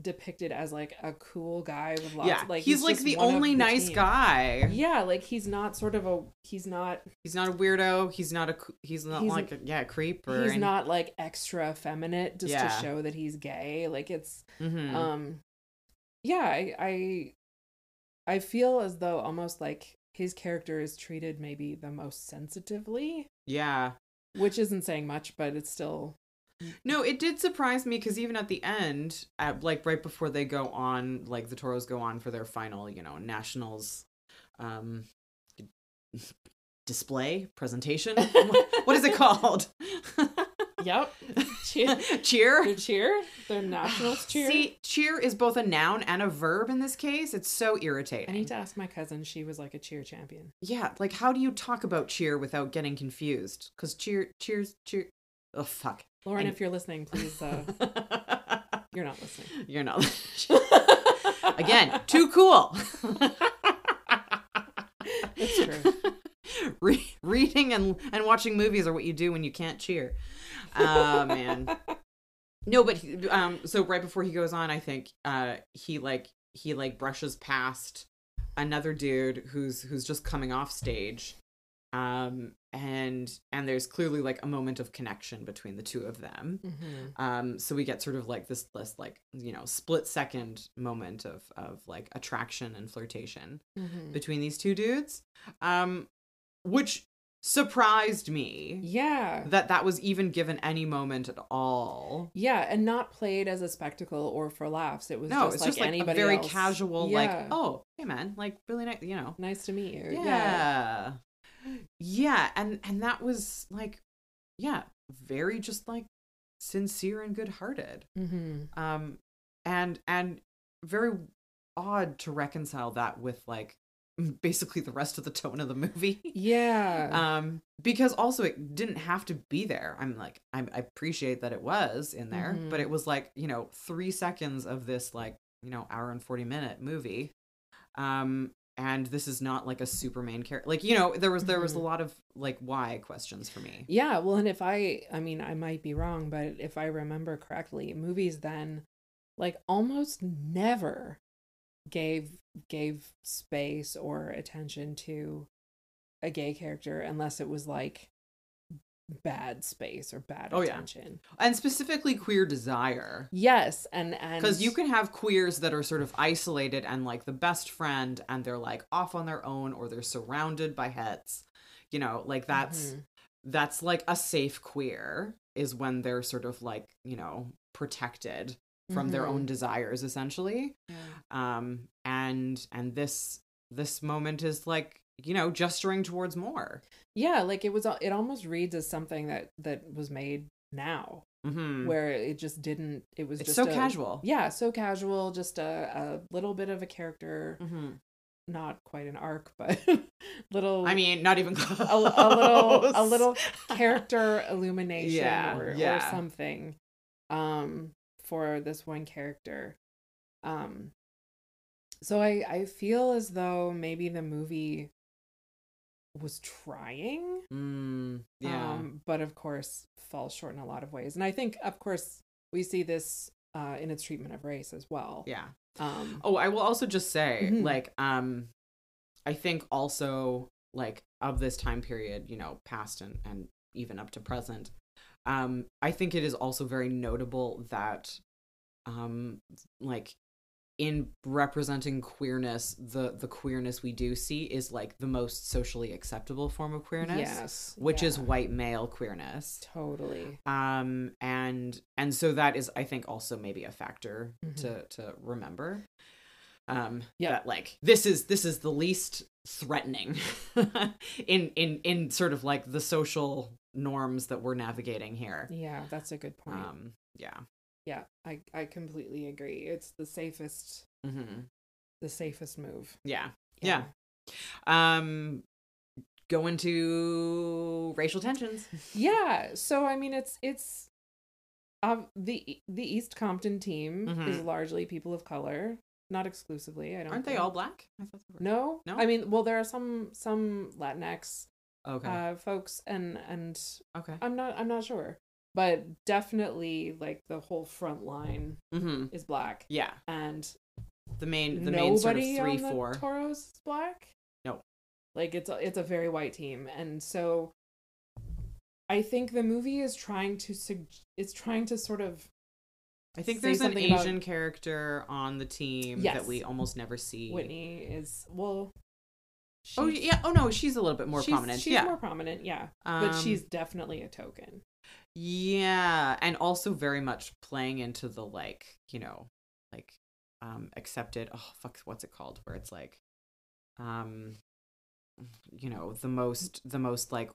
depicted as like a cool guy with lots yeah like he's, like the of only nice team. guy yeah like he's not sort of a he's not he's not a weirdo he's not a he's not He's- like a, yeah creep or he's any- not like extra effeminate just Yeah. to show that he's gay like it's Mhm. um yeah I, I i feel as though almost like his character is treated maybe the most sensitively yeah which isn't saying much but it's still No, it did surprise me because even at the end, at like right before they go on, like the Toros go on for their final, you know, nationals, um, (laughs) display presentation. (laughs) what is it called? (laughs) yep cheer (laughs) cheer. cheer their nationals (sighs) cheer See, cheer is both a noun and a verb in this case. It's so irritating. i need to ask my cousin she was like a cheer champion Yeah, like how do you talk about cheer without getting confused? Because cheer, cheers, cheer. Oh fuck. lauren And- if you're listening please uh (laughs) you're not listening You're not. (laughs) Again, too cool. It's true. (laughs) Re- reading and and watching movies are what you do when you can't cheer. Oh man. (laughs) No, but he- um, so right before he goes on, I think uh he like he like brushes past another dude who's who's just coming off stage um and and there's clearly like a moment of connection between the two of them Mhm. um so we get sort of like this this like you know split second moment of of like attraction and flirtation Mhm. between these two dudes um which surprised me Yeah. that that was even given any moment at all Yeah, and not played as a spectacle or for laughs. It was no just it's like just like a anybody very else. casual like oh hey man like really nice you know nice to meet you. yeah yeah and and that was like yeah very just like sincere and good-hearted hmm um and and very odd to reconcile that with like (laughs) basically the rest of the tone of the movie Yeah. um because also it didn't have to be there i'm like I'm, i appreciate that it was in there Mhm. but it was like you know three seconds of this like you know hour and 40 minute movie um and this is not like a super main character like you know there was there was a Mhm. lot of like why questions for me Yeah, well, and if I, I mean, I might be wrong, but if I remember correctly, movies then, like, almost never gave gave space or attention to a gay character unless it was like bad space or bad Oh, yeah. attention. and specifically queer desire Yes, and and because you can have queers that are sort of isolated and like the best friend and they're like off on their own or they're surrounded by hets you know like that's Mhm. that's like a safe queer is when they're sort of like you know protected from their Mhm. own desires essentially Yeah. um and and this this moment is like you know gesturing towards more Yeah, like it was. al- It almost reads as something that that was made now, hmm where it just didn't. It was it's just so a- casual Yeah, so casual. Just a a little bit of a character, hmm not quite an arc, (laughs) but little. i mean not even close. a, a little a little (laughs) character illumination Yeah, or, or something um for this one character. Um so i i feel as though maybe the movie was trying mm, yeah. um but of course falls short in a lot of ways. And i think of course we see this uh in its treatment of race as well. Yeah. Um Oh, I will also just say, Mhm. like, um, I think also like of this time period, you know, past and and even up to present, um, I think it is also very notable that, um, like in representing queerness, the the queerness we do see is like the most socially acceptable form of queerness, yes which is white male queerness. totally Um, and and so that is, I think, also maybe a factor Mhm. to to remember um Yeah. that like this is this is the least threatening (laughs) in in in sort of like the social norms that we're navigating here. Yeah that's a good point. Um yeah. Yeah, I I completely agree. It's the safest hmm the safest move. yeah. Yeah. Um go into racial tensions. (laughs) Yeah, so I mean it's it's um the the East Compton team Mhm. is largely people of color, not exclusively. I don't aren't they all black i thought they were No? No? I mean, well there are some some Latinx okay uh folks and and okay I'm not I'm not sure. But definitely like the whole front line mm-hmm is black yeah and the main the main sort of three four Toros is black. No. like it's a, it's a very white team, and so I think the movie is trying to sug- is trying to sort of I think there's an something about- Asian character on the team Yes. that we almost never see. Whitney is well. Oh yeah. Oh no, she's a little bit more she's- prominent. She's yeah. more prominent, yeah, Um, but she's definitely a token. yeah, and also very much playing into the like you know like um accepted. Oh fuck, what's it called? Where it's like, um, you know the most the most like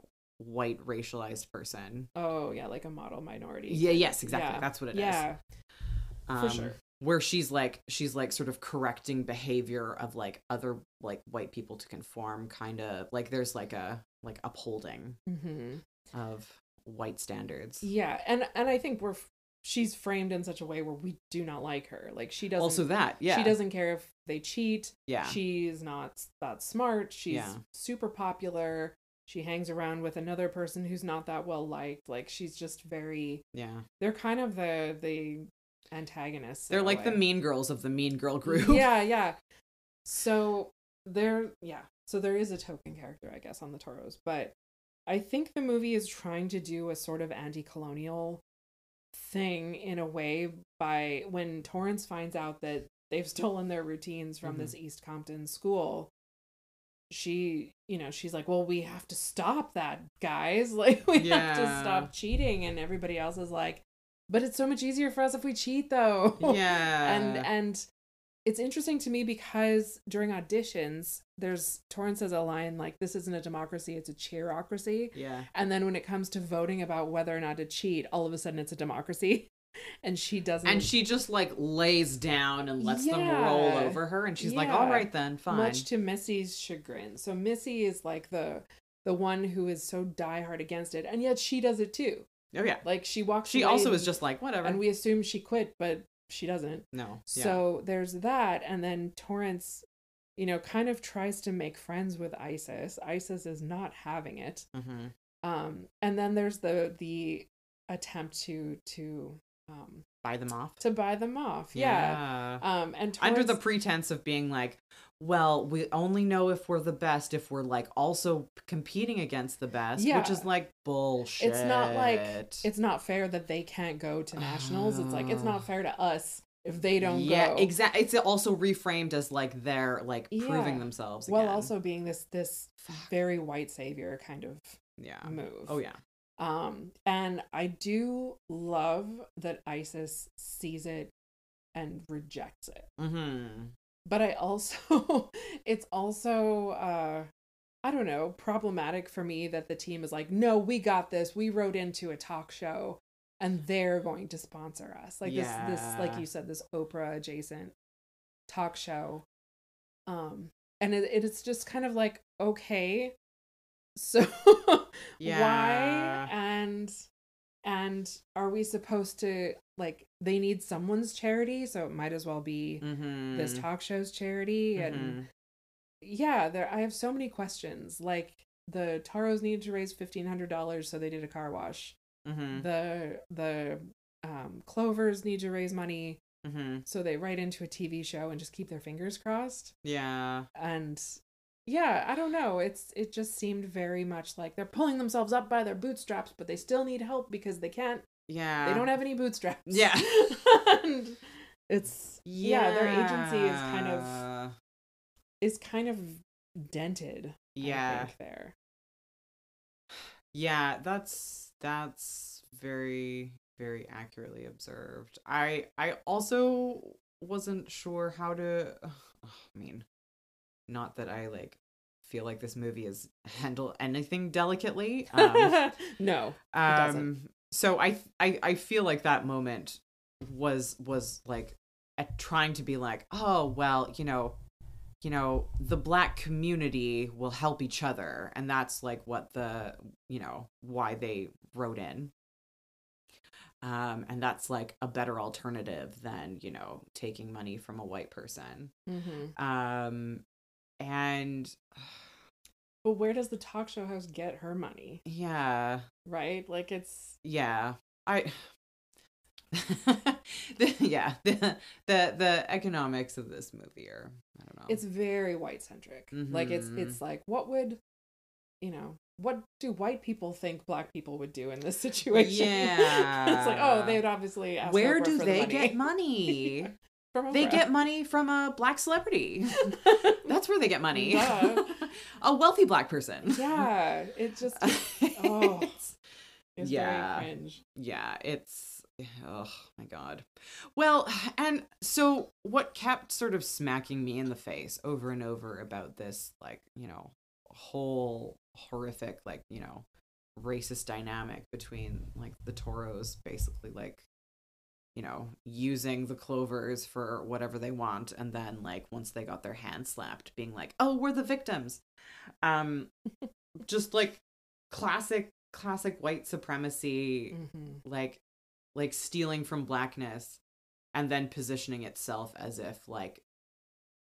white racialized person. Oh yeah, like a model minority. Yeah. Yes. Exactly. Yeah. That's what it is. yeah, um, for sure. where she's like she's like sort of correcting behavior of like other like white people to conform kind of like there's like a like upholding hmm of white standards Yeah, and and I think we're she's framed in such a way where we do not like her. Like she doesn't. also that yeah She doesn't care if they cheat. yeah She's not that smart. She's Yeah. super popular. She hangs around with another person who's not that well liked. Like she's just very. yeah They're kind of the the antagonists. they're like the mean girls of the mean girl group Yeah, (laughs) yeah. So there yeah so there is a token character i guess on the toros but i think the movie is trying to do a sort of anti-colonial thing in a way by when torrance finds out that they've (laughs) stolen their routines from Mhm. this east compton school she you know she's like well we have to stop that guys. (laughs) Like we have to stop cheating. And everybody else is like but it's so much easier for us if we cheat though. (laughs) Yeah. and and it's interesting to me because during auditions there's torrance says a line like this isn't a democracy it's a cheerocracy yeah. and then when it comes to voting about whether or not to cheat all of a sudden it's a democracy (laughs) and she doesn't And she just like lays down and lets them roll over her, and she's like, "All right then, fine." much to missy's chagrin so missy is like the the one who is so diehard against it and yet she does it too oh yeah. like she walks She also and- is just like whatever. and we assume she quit but she doesn't no. Yeah. So there's that, and then Torrance, you know, kind of tries to make friends with Isis. Isis is not having it. Mhm. Um, and then there's the the attempt to to um buy them off. to buy them off. Yeah. Um, and Under the pretense of being like, well, we only know if we're the best if we're like also competing against the best, Yeah. which is like bullshit. it's not like it's not fair that they can't go to nationals. It's like it's not fair to us if they don't yeah, exactly. It's also reframed as like they're like proving Yeah. themselves While again. also being this this very white savior kind of yeah. move. Oh yeah. Um, and I do love that Isis sees it and rejects it. Mm-hmm. But I also, (laughs) it's also, uh, I don't know, problematic for me that the team is like, no, we got this. We wrote into a talk show and they're going to sponsor us. Like this, this, like you said, this Oprah adjacent talk show. Um, and it, it's just kind of like, okay, so (laughs) Yeah. why and and are we supposed to like they need someone's charity so it might as well be Mm-hmm. this talk show's charity and yeah there i have so many questions like the toros needed to raise $1500 so they did a car wash Mm-hmm. the the um, clovers need to raise money Mm-hmm. so they write into a tv show and just keep their fingers crossed Yeah. and yeah i don't know it's it just seemed very much like they're pulling themselves up by their bootstraps but they still need help because they can't Yeah. they don't have any bootstraps Yeah. (laughs) and it's yeah. their agency is kind of is kind of dented Yeah. There Yeah, that's that's very very accurately observed. I I also wasn't sure how to (sighs) I mean, not that I like feel like this movie is (laughs) handle anything delicately. Um, (laughs) no um so I, I I feel like that moment was was like at trying to be like, "Oh, well, you know, you know, the black community will help each other." And that's like what the, you know, why they wrote in. Um and that's like a better alternative than, you know, taking money from a white person. Mhm. Um and (sighs) but where does the talk show host get her money? Yeah, right? Like it's yeah. I (sighs) the, yeah (laughs) the, the the economics of this movie are i don't know. It's very white centric like it's Mhm. it's like what would you know what do white people think black people would do in this (laughs) situation? Yeah, (laughs) it's like oh they'd obviously ask where do the they money. get money they get money from a black celebrity (laughs) that's where they get money Duh. (laughs) a wealthy black person yeah it just (laughs) oh. It's- it's Yeah. yeah it's oh my god well and so what kept sort of smacking me in the face over and over about this like you know whole horrific like you know racist dynamic between like the toros basically like you know using the clovers for whatever they want and then like once they got their hand slapped being like oh we're the victims um (laughs) just like classic classic white supremacy Mhm. like like stealing from blackness and then positioning itself as if like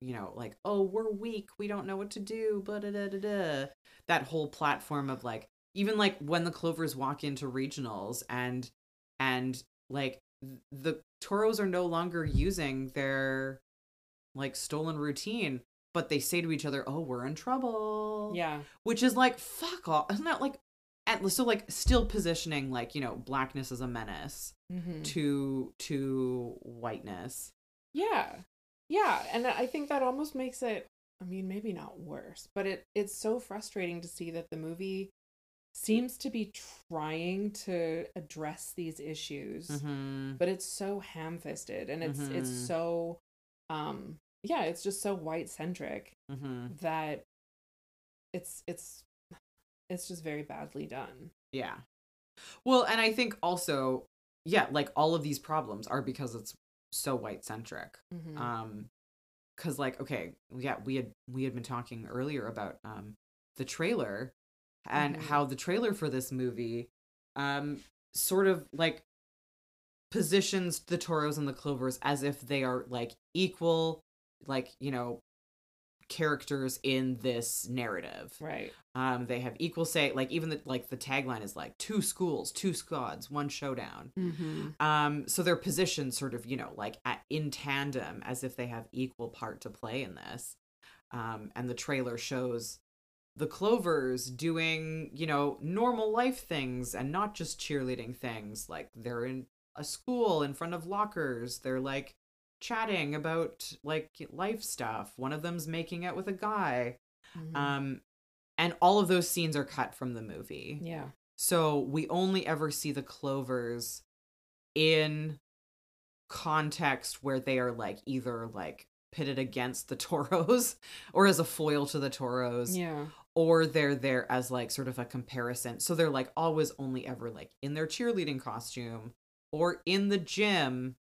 you know like oh we're weak we don't know what to do but da da da da that whole platform of like even like when the clovers walk into regionals and and like the toros are no longer using their like stolen routine but they say to each other, "Oh, we're in trouble." Yeah. which is like fuck off. Isn't that like at so like still positioning like you know blackness as a menace Mm-hmm. to to whiteness. Yeah. Yeah, and I think that almost makes it I mean, maybe not worse, but it it's so frustrating to see that the movie seems to be trying to address these issues, Mm-hmm. but it's so ham-fisted and it's it's Mhm. so um yeah, it's just so white-centric Mm-hmm. that it's it's it's just very badly done. Yeah. Well, and I think also, yeah, like all of these problems are because it's so white centric. Mhm. Um, because like, okay, yeah, we had we had been talking earlier about um the trailer and Mhm. how the trailer for this movie um sort of like positions the toros and the clovers as if they are like equal like you know characters in this narrative right. um they have equal say like even the like the tagline is like two schools two squads one showdown Mhm. um so they're positioned sort of you know like at, in tandem as if they have equal part to play in this um and the trailer shows the clovers doing you know normal life things and not just cheerleading things like they're in a school in front of lockers they're like chatting about like life stuff one of them's making out with a guy Mhm. um and all of those scenes are cut from the movie yeah. so we only ever see the clovers in context where they are like either like pitted against the (laughs) toros or as a foil to the toros Yeah. Or they're there as like sort of a comparison so they're like always only ever like in their cheerleading costume or in the gym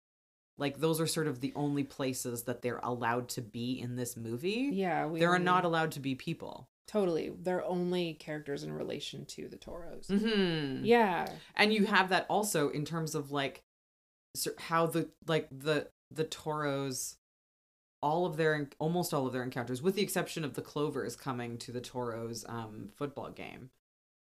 like those are sort of the only places that they're allowed to be in this movie Yeah, we they're not allowed to be people Totally. They're only characters in relation to the Toros. mm-hmm. Yeah. and you have that also in terms of like how the like the the toros all of their almost all of their encounters with the exception of the clovers coming to the toros um football game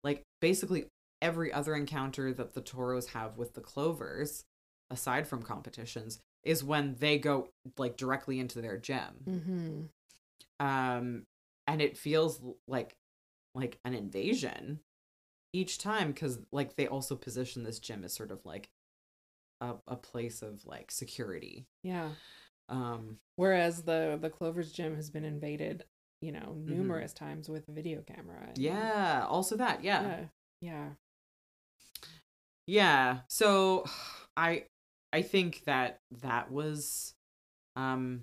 like basically every other encounter that the toros have with the clovers aside from competitions is when they go like directly into their gym Mm-hmm. um and it feels like like an invasion each time because like they also position this gym as sort of like a, a place of like security Yeah. Um Whereas the the Clover's gym has been invaded, you know, numerous times with a video camera. and- Mm-hmm. yeah also that yeah Yeah. Yeah. yeah so (sighs) i i think that that was um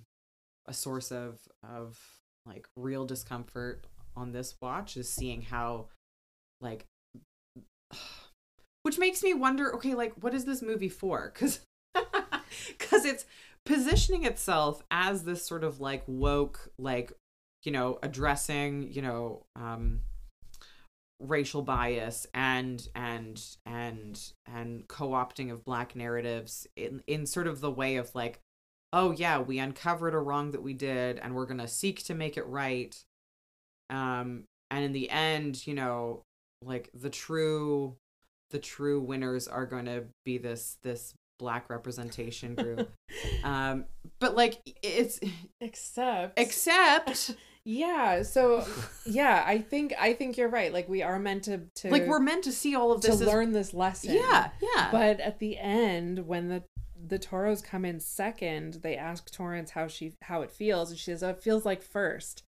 a source of of like real discomfort on this watch is seeing how like (sighs) which makes me wonder okay like what is this movie for because because (laughs) it's positioning itself as this sort of like woke like you know addressing you know um racial bias and and and and co-opting of black narratives in in sort of the way of like oh yeah we uncovered a wrong that we did and we're going to seek to make it right. Um and in the end you know like the true the true winners are going to be this this black representation group (laughs) um but like it's Except except (laughs) Yeah. So yeah, I think I think you're right. Like we are meant to to like we're meant to see all of to this as- learn this lesson. yeah yeah But at the end, when the the Toros come in second, they ask Torrance how she how it feels, and she says, "Oh, "It feels like first.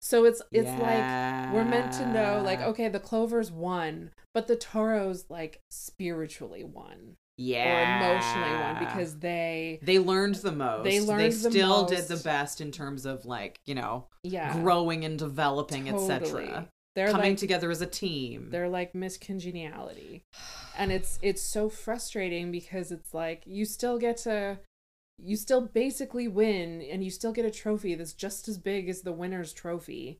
So it's it's like we're meant to know, like, okay, the Clovers won, but the Toros like spiritually won yeah or emotionally one because they they learned the most. They learned the still did the best in terms of like you know yeah. growing and developing totally. etc They're coming like together as a team. they're like Miss Congeniality and it's it's so frustrating because it's like you still get to you still basically win and you still get a trophy that's just as big as the winner's trophy.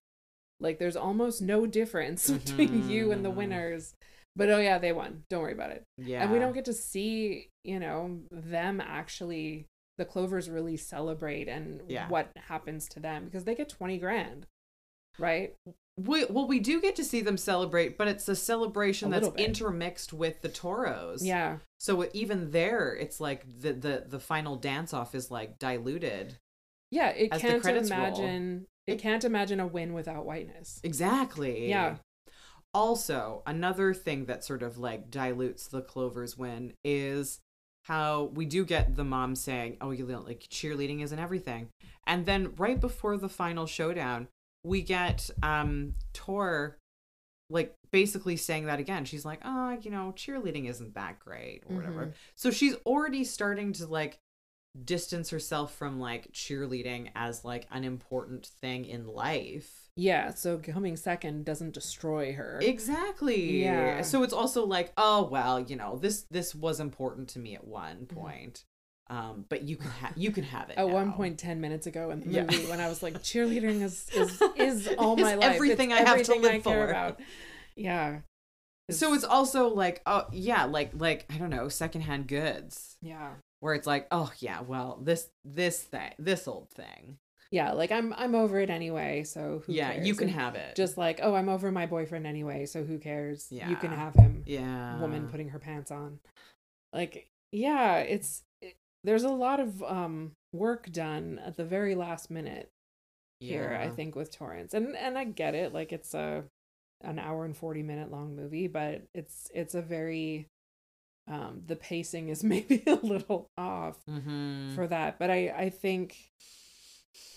Like there's almost no difference (laughs) between you and the Mhm. winners but oh yeah they won don't worry about it yeah and we don't get to see you know them actually the clovers really celebrate and Yeah. what happens to them because they get 20 grand right we, well we do get to see them celebrate but it's a celebration A that's intermixed with the toros yeah so uh, even there it's like the the, the final dance off is like diluted Yeah, it as the can't credits roll. imagine it can't imagine a win without whiteness. Exactly. Yeah. Also, another thing that sort of like dilutes the Clover's win is how we do get the mom saying, "Oh, you know, like cheerleading isn't everything," and then right before the final showdown, we get um Tor like basically saying that again. She's like, "Oh, you know, cheerleading isn't that great or whatever." Mhm. So she's already starting to like distance herself from like cheerleading as like an important thing in life. Yeah, so coming second doesn't destroy her. Exactly. Yeah. So it's also like, oh well, you know, this this was important to me at one Mm-hmm. point. Um, but you can have you can have it. (laughs) At one now. point, ten minutes ago in the Yeah. movie, when I was like, (laughs) "Cheerleading is is is all my life. everything It's I have to everything live I for." about." Yeah. So it's also like, oh yeah, like like I don't know, secondhand goods. yeah, Where it's like, oh yeah, well, this this thing this old thing. Yeah. Like I'm I'm over it anyway. So who yeah, cares? you can And have it. just like, oh, I'm over my boyfriend anyway. So who cares? Yeah, you can have him. yeah. Woman putting her pants on. Like, yeah, it's it, there's a lot of um work done at the very last minute here. I think with Torrance, and and I get it. Like it's a an hour and 40 minute long movie but it's it's a very um the pacing is (laughs) maybe a little off Mhm. for that but i i think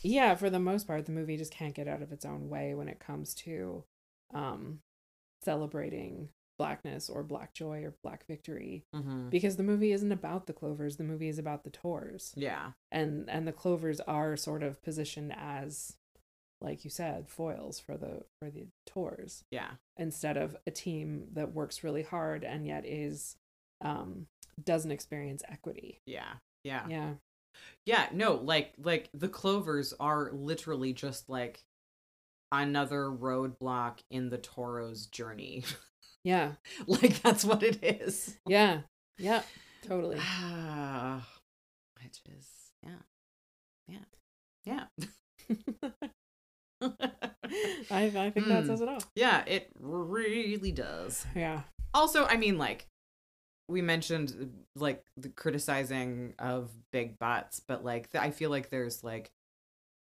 yeah for the most part the movie just can't get out of its own way when it comes to um celebrating blackness or black joy or black victory Mhm. because the movie isn't about the clovers the movie is about the toros Yeah. and and the clovers are sort of positioned as like you said foils for the for the toros Yeah. instead of a team that works really hard and yet is um doesn't experience equity Yeah. Yeah. yeah Yeah, no, like like the clovers are literally just like another roadblock in the Toro's journey. (laughs) yeah like that's what it is. yeah yeah totally Ah, Which is yeah. Yeah. Yeah. (laughs) i i think that Hmm. says it all yeah, it really does. yeah Also, I mean like we mentioned like the criticizing of big butts, but like th- I feel like there's like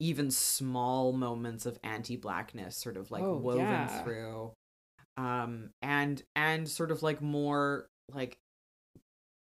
even small moments of anti-blackness sort of like Oh, woven yeah. through um and and sort of like more like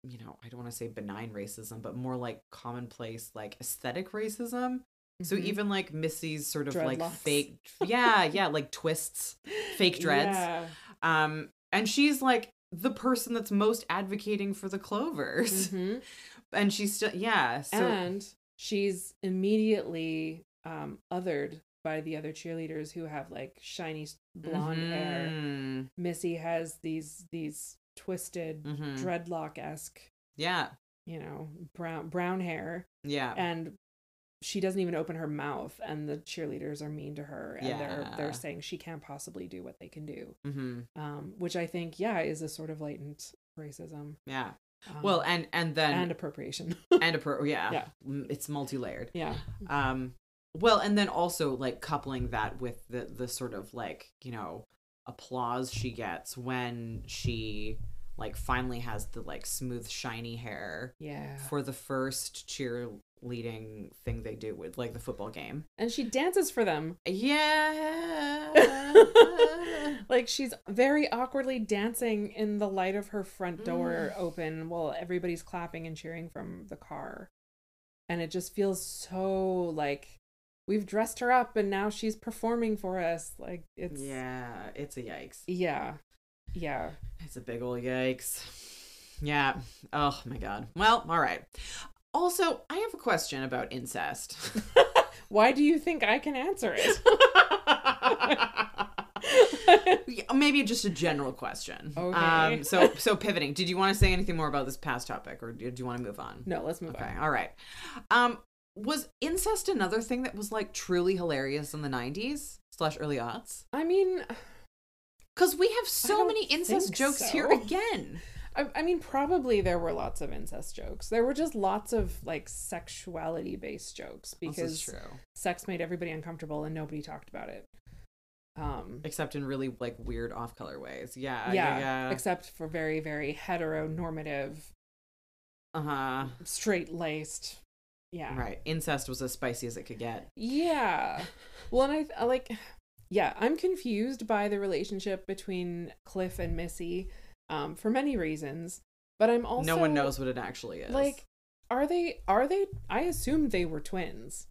you know i don't want to say benign racism but more like commonplace like aesthetic racism so Mhm. even like missy's sort of like fake (laughs) yeah yeah like twists fake dreads yeah. um and she's like the person that's most advocating for the clovers Mhm. (laughs) and she's still yeah so and she's immediately um othered by the other cheerleaders who have like shiny blonde hair Mhm. missy has these these twisted Mhm. dreadlock-esque yeah you know brown brown hair yeah and she doesn't even open her mouth and the cheerleaders are mean to her and they're they're saying she can't possibly do what they can do. Hmm um which i think yeah is a sort of latent racism. Yeah. Um, well and and then and appropriation. (laughs) And a pro yeah, Yeah. It's multi-layered. Yeah. Um well and then also like coupling that with the the sort of like you know applause she gets when she like finally has the like smooth shiny hair yeah. for the first cheerleading thing they do with like the football game and she dances for them yeah (laughs) like she's very awkwardly dancing in the light of her front door Mm. open while everybody's clapping and cheering from the car and it just feels so like we've dressed her up and now she's performing for us like it's yeah it's a yikes yeah yeah It's a big old yikes. Yeah. Oh my god. Well, all right. Also, I have a question about incest. (laughs) why do you think i can answer it (laughs) Maybe just a general question. Okay. Um, so, so pivoting. Did you want to say anything more about this past topic, or do you want to move on? no let's move Okay. on Okay. All right. Um, was incest another thing that was like truly hilarious in the '90s slash early aughts? i mean Because we have so many incest jokes so. here again. I, I mean probably there were lots of incest jokes there were just lots of like sexuality based jokes because true. sex made everybody uncomfortable and nobody talked about it um Except in really like weird off-color ways. Yeah. yeah, Yeah. except for very very heteronormative Uh huh. straight laced yeah. Right. Incest was as spicy as it could get. Yeah. (laughs) Well, and I I like, yeah, I'm confused by the relationship between Cliff and Missy, um, for many reasons. But I'm also no one knows what it actually is. Like, are they? Are they? I assumed they were twins,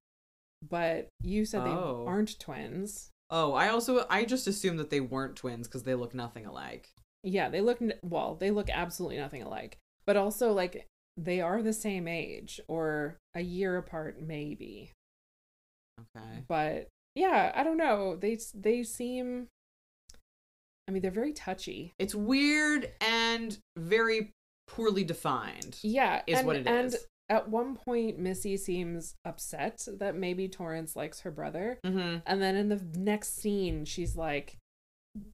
but you said Oh. they aren't twins. oh, I also I just assumed that they weren't twins because they look nothing alike. Yeah, they look well. They look absolutely nothing alike. But also, like, they are the same age or a year apart, maybe. Okay. But yeah, I don't know. They they seem. I mean, they're very touchy. It's weird and very poorly defined. Yeah, Is and, what it and is. at one point, Missy seems upset that maybe Torrance likes her brother, Mm-hmm. and then in the next scene, she's like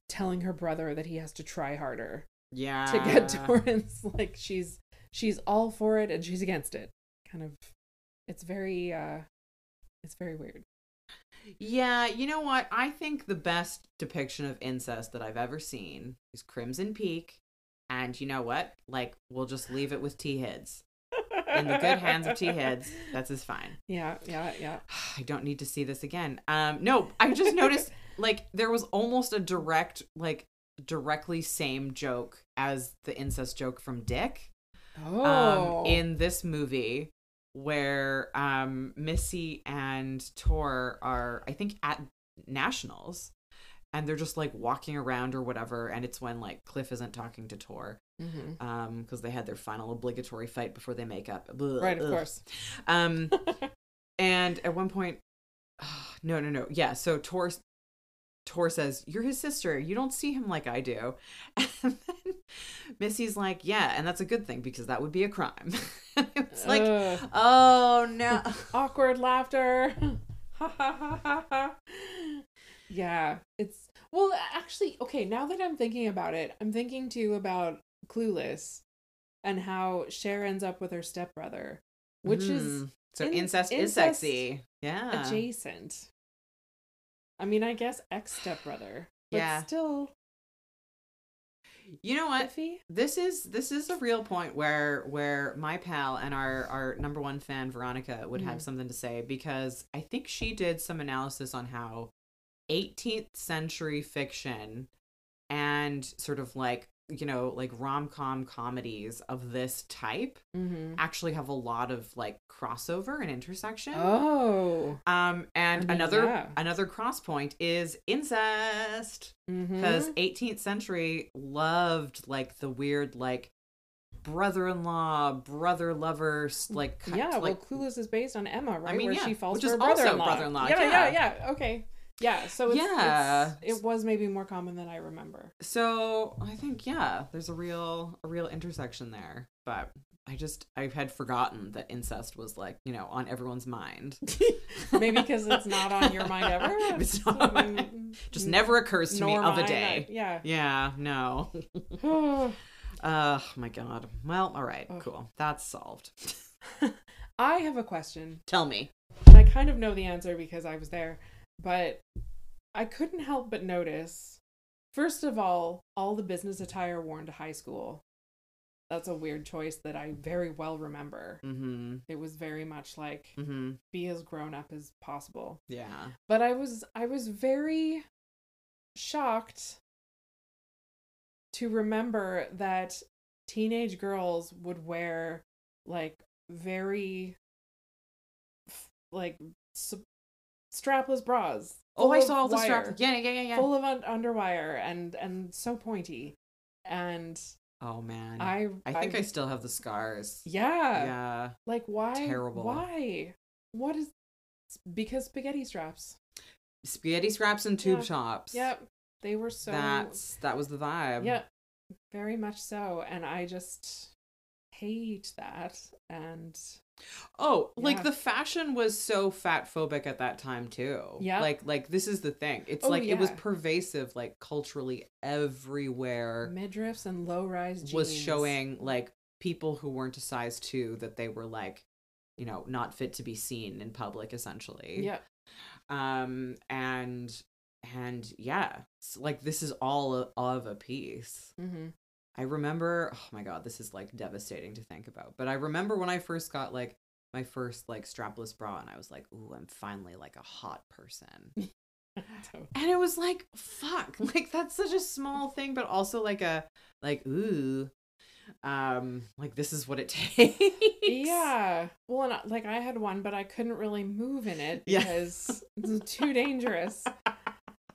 telling her brother that he has to try harder Yeah. to get (laughs) Torrance. Like she's she's all for it and she's against it. Kind of, it's very uh, it's very weird. Yeah, you know what? I think the best depiction of incest that I've ever seen is Crimson Peak. And you know what? Like, we'll just leave it with T Heads. In the good hands of T Heads, that's as fine. (laughs) Yeah, yeah, yeah. (sighs) I don't need to see this again. Um, no, I just noticed (laughs) like there was almost a direct, like, directly same joke as the incest joke from Dick. Oh, um, in this movie where um, Missy and Tor are, I think, at nationals, and they're just like walking around or whatever, and it's when like Cliff isn't talking to Tor, Mhm. um, because they had their final obligatory fight before they make up. Blah, right, of ugh. course. Um, (laughs) and at one point, (sighs) no, no, no, yeah. So Tor, Tor says, "You're his sister. You don't see him like I do." (laughs) And then Missy's like, "Yeah, and that's a good thing because that would be a crime." (laughs) it's like, Ugh. oh no. (laughs) awkward laughter. Yeah, it's well, actually, okay. Now that I'm thinking about it, I'm thinking too about Clueless and how Cher ends up with her stepbrother, which is Mm. so in- incest, is sexy. Yeah. adjacent. I mean, I guess ex stepbrother, but Yeah. still You know what? iffy. this is this is a real point where where my pal and our our number one fan Veronica would have Mhm. something to say because I think she did some analysis on how 18th century fiction and sort of like you know like rom-com comedies of this type Mm-hmm. actually have a lot of like crossover and intersection Oh, um and I mean, another yeah. another cross point is incest mm-hmm. because 18th century loved like the weird like brother-in-law brother lovers like ki- yeah, like well, Clueless is based on Emma, right? mean, Where yeah, she falls which for is her also brother-in-law. brother-in-law, Yeah, yeah, yeah. yeah. Okay, yeah. So it's, Yeah. it's, it was maybe more common than I remember. so i think yeah there's a real a real intersection there but i just i had forgotten that incest was like you know on everyone's mind (laughs) maybe because it's not on your mind ever. (laughs) It's not just never occurs to me of a day I- yeah. yeah no (sighs) oh my god well all right cool that's solved (laughs) I have a question. tell me And I kind of know the answer because I was there, but I couldn't help but notice. First of all, all the business attire worn to high school. That's a weird choice that I very well remember. mm-hmm It was very much like mm-hmm be as grown up as possible. yeah But I was I was very shocked to remember that teenage girls would wear like very like strapless bras. Oh, I saw all the wire, strap. Yeah, yeah, yeah, yeah. Full of un- underwire and and so pointy. And oh man, I I think I, still have the scars. yeah, Yeah, like why Terrible. why what is because spaghetti straps. spaghetti scraps and tube Yeah. tops. Yep. They were so that's that was the vibe. Yeah, very much so. And I just hate that. And Oh, like Yeah. the fashion was so fat phobic at that time too. Yeah. Like like this is the thing. It's Oh, like it was pervasive, like culturally everywhere midriffs and low rise jeans was showing like people who weren't a size two that they were like, you know, not fit to be seen in public essentially. Yeah. um and and yeah like this is all of a piece Mm-hmm. I remember oh my god this is like devastating to think about but i remember when i first got like my first like strapless bra and I was like, ooh, I'm finally like a hot person. (laughs) and it was like, fuck, (laughs) like that's such a small thing, but also like a like, ooh, um, like this is what it (laughs) takes. yeah. Well, and like I had one, but I couldn't really move in it Yeah. because it's too dangerous.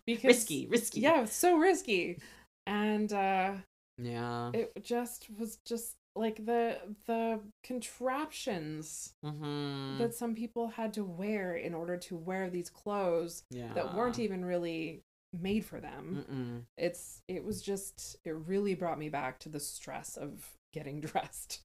Because risky, risky. Yeah, so risky. And uh Yeah. it just was just like the the contraptions Mm-hmm. that some people had to wear in order to wear these clothes yeah. that weren't even really made for them. Mm-mm. It's it was just it really brought me back to the stress of getting (laughs) dressed.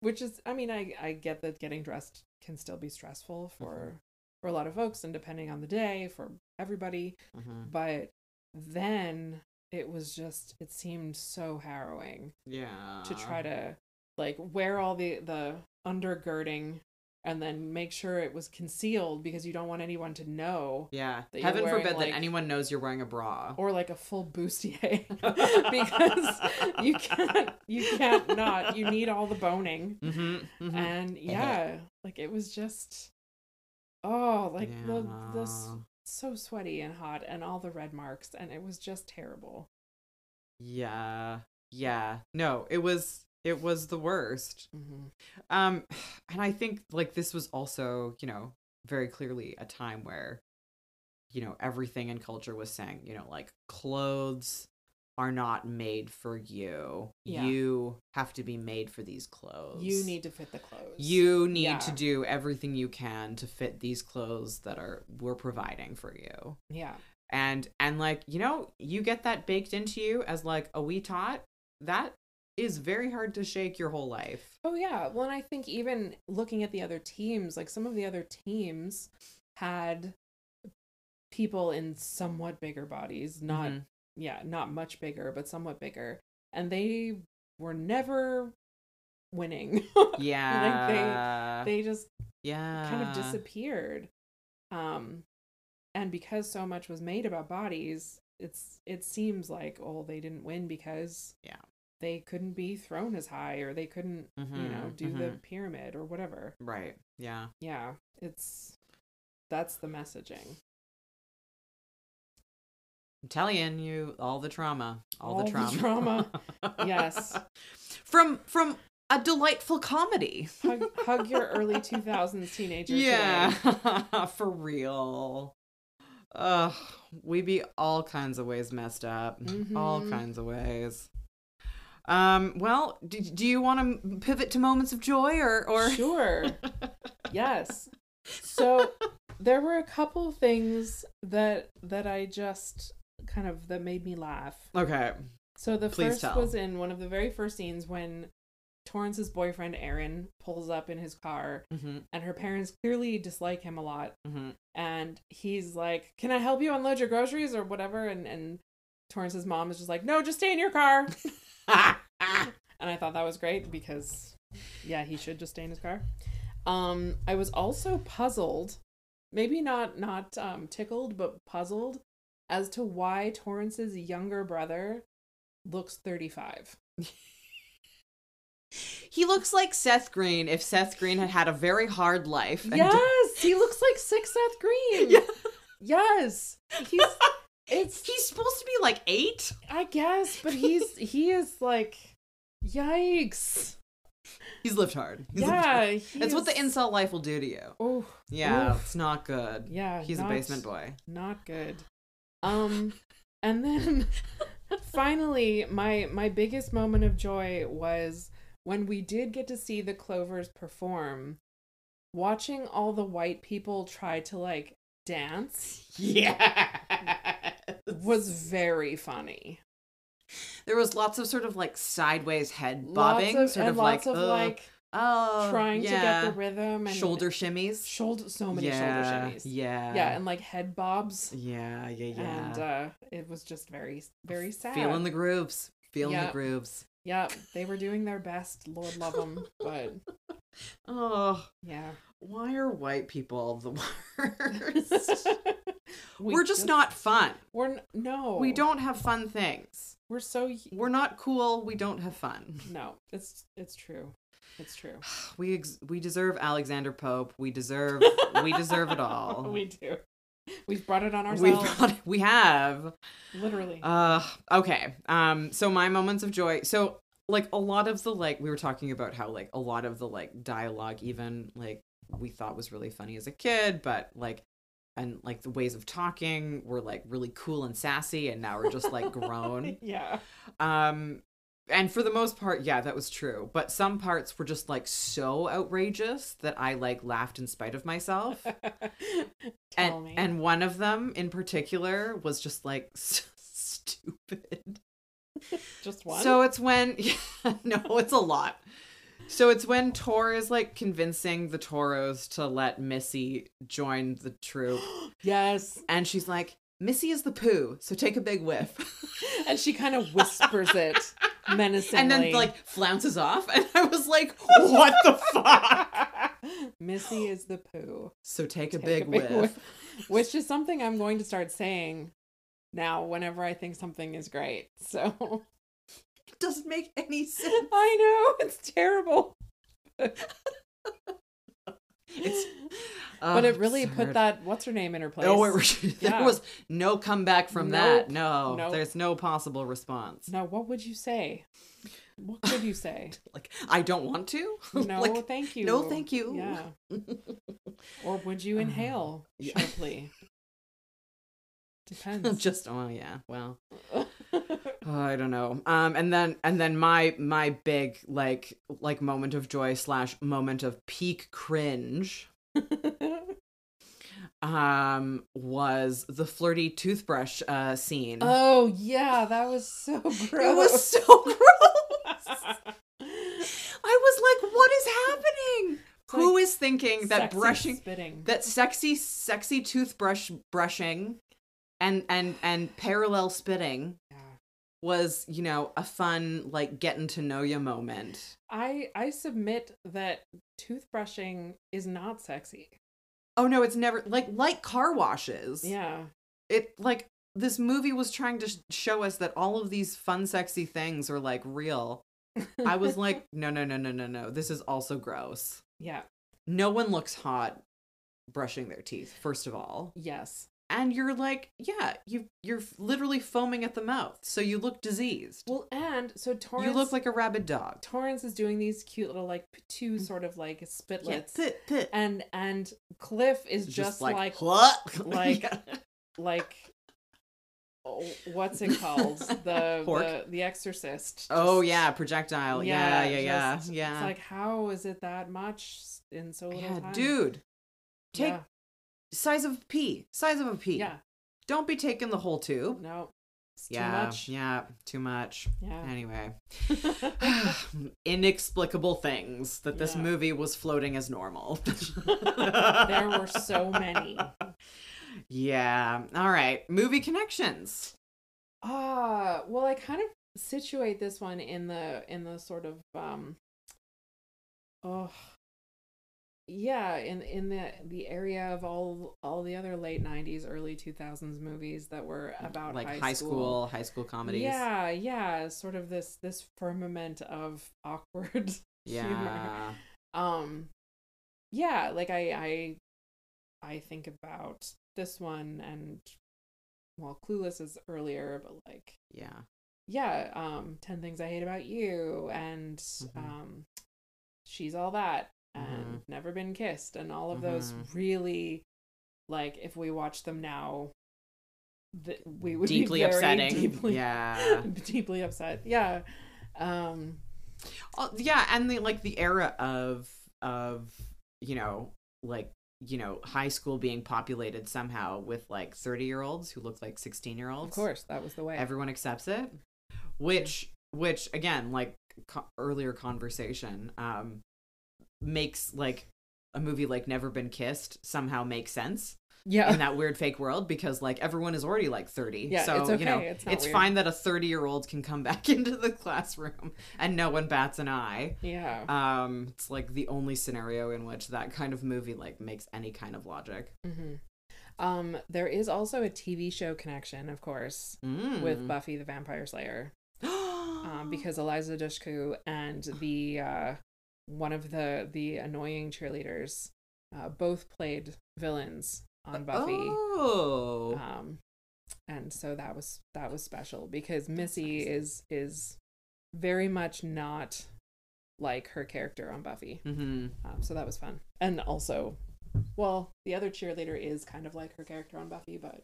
Which is I mean I I get that getting dressed can still be stressful for Mm-hmm. for a lot of folks and depending on the day for everybody, Mhm. but then it was just it seemed so harrowing Yeah. to try to like wear all the the undergirding and then make sure it was concealed because you don't want anyone to know Yeah. Heaven wearing, forbid like- that anyone knows you're wearing a bra. or like a full bustier (laughs) because you can't you can't not you need all the boning Mm-hmm. and yeah like it was just oh like the the s- Yeah. So sweaty and hot and all the red marks and it was just terrible Yeah. Yeah. No, it was it was the worst. hmm Um (sighs) and I think like this was also, you know, very clearly a time where you know, everything in culture was saying, you know, like clothes are not made for you. Yeah. You have to be made for these clothes. you need to fit the clothes you need Yeah. to do everything you can to fit these clothes that are we're providing for you yeah and and like you know you get that baked into you as like a wee tot that is very hard to shake your whole life Oh yeah. Well, and I think even looking at the other teams, like some of the other teams had people in somewhat bigger bodies, not Mhm. Yeah, not much bigger, but somewhat bigger, and they were never winning. (laughs) yeah they they just yeah kind of disappeared. Um and because so much was made about bodies, it's it seems like oh they didn't win because Yeah. they couldn't be thrown as high or they couldn't you know Mhm, do the mhm. pyramid or whatever right yeah yeah it's that's the messaging i'm telling you all the trauma all, the All the trauma. trauma. (laughs) Yes. from from a delightful comedy. Hug, hug your early 2000s teenager yeah. (laughs) for real. Ugh, we be all kinds of ways messed up. All Mhm. kinds of ways. Um well do, do you want to pivot to moments of joy or or? Sure. (laughs) Yes. So there were a couple things that that i just kind of that made me laugh okay so the Please first tell. was in one of the very first scenes when torrance's boyfriend aaron pulls up in his car mm-hmm, and her parents clearly dislike him a lot mm-hmm. and he's like can i help you unload your groceries or whatever and and torrance's mom is just like no just stay in your car (laughs) and I thought that was great because yeah, he should just stay in his car. Um I was also puzzled, maybe not not um tickled, but puzzled as to why Torrance's younger brother looks 35. he looks like Seth Green if Seth Green had had a very hard life. and Yes, he looks like sick Seth Green. (laughs) Yeah. Yes. He's (laughs) it's He's supposed to be like eight. I guess, but he's (laughs) he is like yikes. He's lived hard. He's lived Yeah, hard. he It's what the is- incel life will do to you. Oh, Yeah, Oof. it's not good. yeah. He's a basement boy. not good um and then (laughs) finally my my biggest moment of joy was when we did get to see the clovers perform watching all the white people try to like dance (laughs) Yeah. was very funny there was lots of sort of like sideways head lots bobbing, of, sort and of lots like of uh, like oh, trying to get the rhythm and shoulder shimmies. shoulder so many yeah, shoulder shimmies Yeah. yeah and like head bobs yeah, yeah, yeah. and uh it was just very very sad Feeling the grooves. Feeling Yeah. the grooves. Yep, they were doing their best. Lord love them, (laughs) but Oh, yeah, why are white people the worst? (laughs) We We're just, not fun. We're n- no. We don't have fun things. We're so y- We're not cool. We don't have fun. no. It's it's true. It's true. (sighs) We ex- we deserve Alexander Pope. We deserve we deserve it all. (laughs) we do. We've brought it on ourselves. we have. Literally. Uh okay. Um so my moments of joy. So like a lot of the like we were talking about how like a lot of the like dialogue even like we thought was really funny as a kid, but like and like the ways of talking were like really cool and sassy and now we're just like grown. (laughs) yeah. Um and for the most part, yeah, that was true. But some parts were just like so outrageous that I like laughed in spite of myself. (laughs) Tell and me. and one of them in particular was just like (laughs) so stupid. just one. So it's when (laughs) yeah, no, it's a lot. So it's when Tor is like convincing the Toros to let Missy join the troop, (gasps) yes. and she's like, "Missy is the poo, so take a big whiff." And she kind of whispers it menacingly. and then like flounces off, and I was like, (laughs) "What the fuck?" Missy is the poo. So take a Take big, whiff. whiff. Which is something I'm going to start saying now whenever I think something is great. So It doesn't make any sense. I know it's terrible. (laughs) It's (laughs) but oh, it really absurd. put that what's her name in her place. Oh, it, there (laughs) Yeah. was no comeback from that. No, Nope. there's no possible response. Now, what would you say? What could you say? (laughs) Like, I don't want to. No, like, thank you. no, thank you. Yeah. Or would you um, inhale yeah. sharply? Depends. just oh yeah. Well, oh, I don't know. Um, and then and then my my big like like moment of joy slash moment of peak cringe (laughs) um was the flirty toothbrush uh scene. oh yeah, that was so gross. (laughs) it was so gross. (laughs) I was like, what is happening? It's Who like is thinking that brushing spitting. that sexy sexy toothbrush brushing and and and parallel spitting. Was, you know, a fun like getting to know you moment. I I submit that toothbrushing is not sexy. Oh no, it's never like like car washes. Yeah. It like this movie was trying to sh- show us that all of these fun sexy things are like real. I was (laughs) like, no, no, no, no, no, no. This is also gross. yeah. No one looks hot brushing their teeth, first of all. Yes. And you're like, yeah, you you're literally foaming at the mouth, so you look diseased. Well, and so Torrance you look like a rabid dog. Torrance is doing these cute little like two mm. sort of like spitlets. Yeah, pit, pit. And and Cliff is just, like what? (laughs) like- Yeah. like oh, what's it (laughs) called? The the the exorcist. oh yeah, projectile. Yeah, yeah, yeah, just- yeah. It's like how is it that much in so little yeah, time? dude. Take Yeah. Size of a pea. Size of a pea. Yeah. Don't be taking the whole tube. No. Yeah. too much. Yeah. Too much. Yeah. Anyway. (laughs) (sighs) Inexplicable things that this Yeah. movie was floating as normal. (laughs) (laughs) there were so many. Yeah. All right. Movie connections. Ah, well, I kind of situate this one in the in the sort of um oh yeah, in in the the area of all all the other late 90s, early 2000s movies that were about like high, high school, high school comedies. Yeah, yeah, sort of this this firmament of (laughs) awkward humor. Yeah. Um yeah, like I I I think about this one and well, Clueless is earlier, but like Yeah. yeah, um 10 Things I Hate About You and Mhm. um She's All That and Never Been Kissed and all of those Mhm. really like if we watch them now th- we would Deeply upsetting. deeply Yeah. (laughs) deeply upset. Yeah. Um Oh, yeah, and the like the era of of you know like you know high school being populated somehow with like 30 year olds who look like 16 year olds of course that was the way. everyone accepts it which which again like co- earlier conversation um makes like a movie like never been kissed somehow make sense yeah. in that weird fake world because like everyone is already like 30 Yeah, so it's okay. you know It's weird. fine that a 30 year old can come (laughs) back into the classroom and no one bats an eye yeah. um it's like the only scenario in which that kind of movie like makes any kind of logic hmm Um, there is also a TV show connection, of course, Mm. with Buffy the Vampire Slayer, (gasps) um, because Eliza Dushku and the uh, one of the the annoying cheerleaders uh, both played villains on Buffy. Oh. um and so that was that was special because missy is is very much not like her character on buffy mm-hmm. um, so that was fun and also well the other cheerleader is kind of like her character on buffy but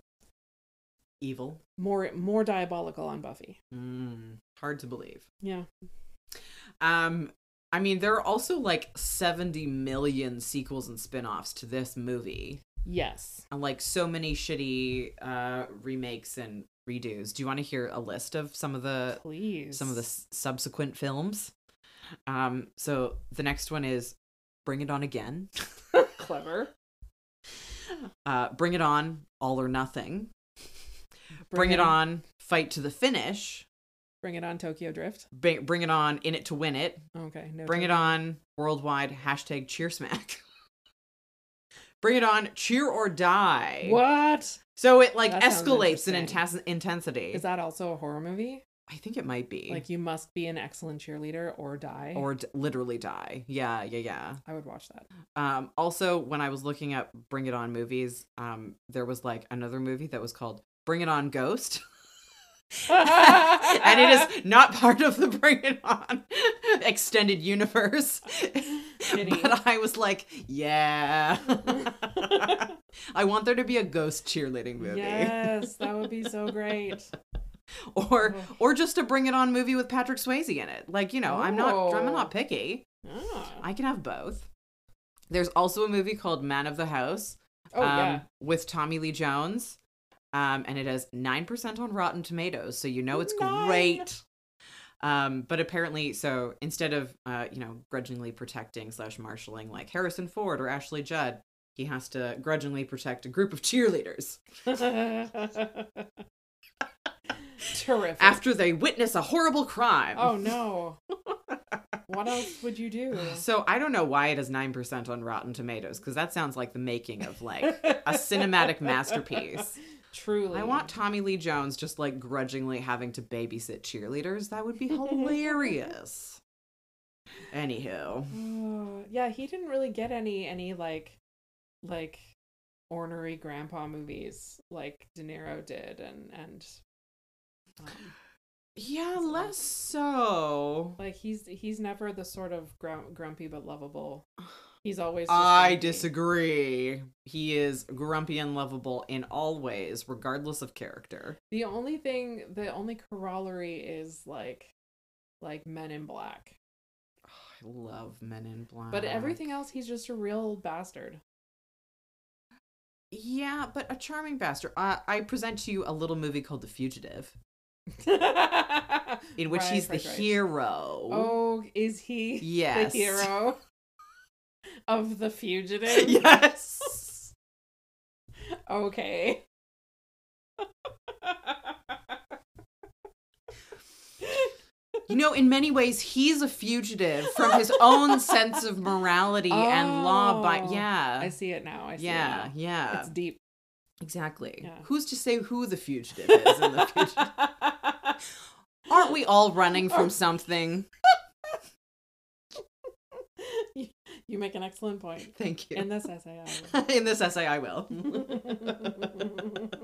Evil. more more diabolical on buffy Mm. Hard to believe. yeah Um, I mean, there are also like 70 million sequels and spin offs to this movie. yes And like so many shitty uh remakes and redos. Do you want to hear a list of some of the please some of the s- subsequent films? Um, so the next one is Bring It On Again. (laughs) clever Uh, Bring It On, All or Nothing. (laughs) Bring, It On, Fight to the Finish. Bring it on tokyo drift Bring, bring It On, In It to Win It. okay no Bring It On, Worldwide, hashtag Cheer Smack. (laughs) Bring It On, Cheer or Die. what So it like That escalates in intensity. is that also a horror movie I think it might be. like you must be an excellent cheerleader or die or d- literally die. Yeah, yeah, yeah. i would watch that Um, also, when I was looking up Bring It On movies, um, there was like another movie that was called Bring It On Ghost. (laughs) (laughs) and it is (laughs) not part of the Bring It On extended universe. But I was like, yeah. (laughs) I want there to be a ghost cheerleading movie. Yes, that would be so great. or Oh. or just a Bring It On movie with Patrick Swayze in it. Like, you know, I'm not I'm Oh. not picky. Ah. I can have both. There's also a movie called Man of the House Oh um, yeah. with Tommy Lee Jones. Um, and it has 9% on Rotten Tomatoes, so you know it's Nine. great. Um, but apparently, so instead of, uh, you know, grudgingly protecting slash marshaling like Harrison Ford or Ashley Judd, he has to grudgingly protect a group of cheerleaders Terrific. after they witness a horrible crime. oh no. What else would you do? (sighs) So I don't know why it has 9% on Rotten Tomatoes, because that sounds like the making of like a (laughs) cinematic masterpiece. Truly. I want Tommy Lee Jones just like grudgingly having to babysit cheerleaders. That would be (laughs) hilarious. Anywho, (sighs) yeah, he didn't really get any any like like ornery grandpa movies like De Niro did and and um, yeah, less so. like he's he's never the sort of grum- grumpy but lovable. (sighs) He's always I disagree. He is grumpy and lovable in all ways, regardless of character. The only thing, the only corollary is like, like Men in Black. I love Men in Black. But everything else, he's just a real bastard. Yeah, but a charming bastard. Uh, I present to you a little movie called The Fugitive, (laughs) in which Right, he's the right, right. hero. Oh, is he yes. the hero (laughs) of the fugitive? (laughs) yes. Okay. You know, in many ways, he's a fugitive from his own sense of morality and law. By Oh, yeah, I see it now. I see yeah, it now. yeah, It's deep. exactly. Yeah. Who's to say who the fugitive is in the future? (laughs) Aren't we all running from (laughs) something? You, make an excellent point. (laughs) Thank you. In this essay, I will. (laughs) in this essay, I will. (laughs)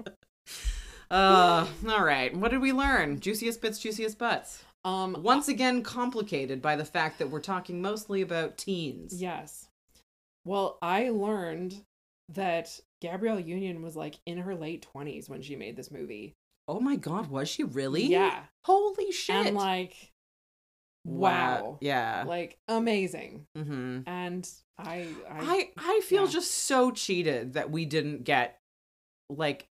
uh, all right. What did we learn? Juiciest bits, juiciest butts. um, Once again, complicated by the fact that we're talking mostly about teens. Yes. Well, I learned that Gabrielle Union was like in her late 20s when she made this movie. Oh my god, was she really? Yeah. Holy shit. And like wow. Yeah. Like amazing. mm-hmm. And I I, I I feel yeah. just so cheated that we didn't get like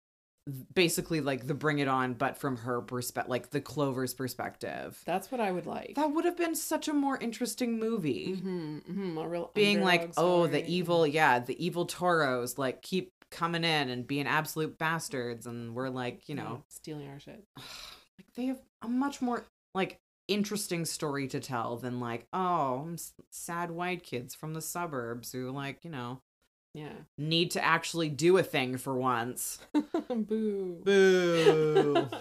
basically like the bring it on but from her perspective like the Clover's perspective. that's what I would like. That would have been such a more interesting movie. hmm hmm a real Being like, underdog oh, the evil, yeah, the evil toros like keep coming in and being absolute bastards and we're like, you Yeah, know, stealing our shit. (sighs) like they have a much more like interesting story to tell than like oh I'm sad white kids from the suburbs who like you know Yeah. need to actually do a thing for once. (laughs) Boo. Boo. (laughs)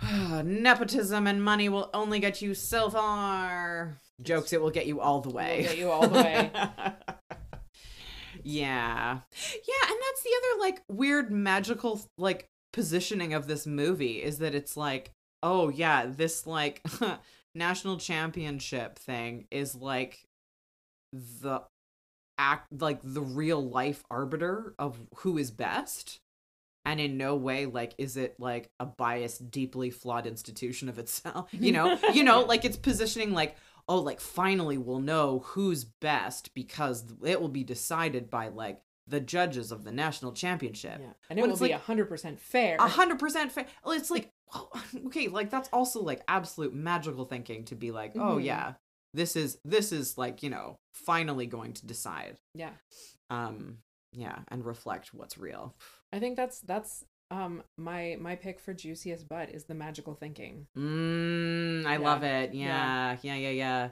(sighs) Nepotism and money will only get you so far. Jokes, it will get you all the way. get you all the way. (laughs) yeah. Yeah, and that's the other like weird magical like positioning of this movie is that it's like, oh yeah, this like (laughs) national championship thing is like the act like the real life arbiter of who is best and in no way like is it like a biased deeply flawed institution of itself (laughs) you know you know like it's positioning like oh like finally we'll know who's best because it will be decided by like the judges of the national championship Yeah. And it When will it's be like- a hundred percent fair. a hundred percent fair. It's like well, (laughs) okay, like that's also like absolute magical thinking to be like, oh Mhm. yeah, this is this is like you know finally going to decide, Yeah. um, yeah, and reflect what's real. I think that's that's um my my pick for juiciest butt is the magical thinking. Mm, I Yeah. love it. Yeah. Yeah, yeah, yeah, yeah.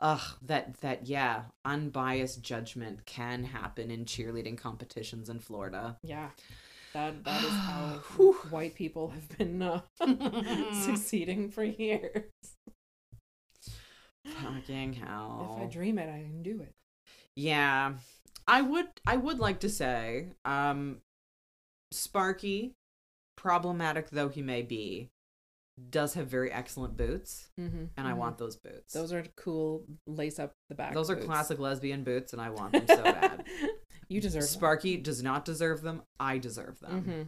Ugh, that that yeah, unbiased judgment can happen in cheerleading competitions in Florida. Yeah. That that is how (sighs) white people have been uh, (laughs) succeeding for years. Fucking hell. If I dream it, I can do it. Yeah. I would I would like to say um Sparky problematic though he may be does have very excellent boots Mm-hmm. and I want those boots. those are cool. Lace up the back. those are classic lesbian boots and I want them so bad. (laughs) you deserve them. Sparky does not deserve them. I deserve them. hmm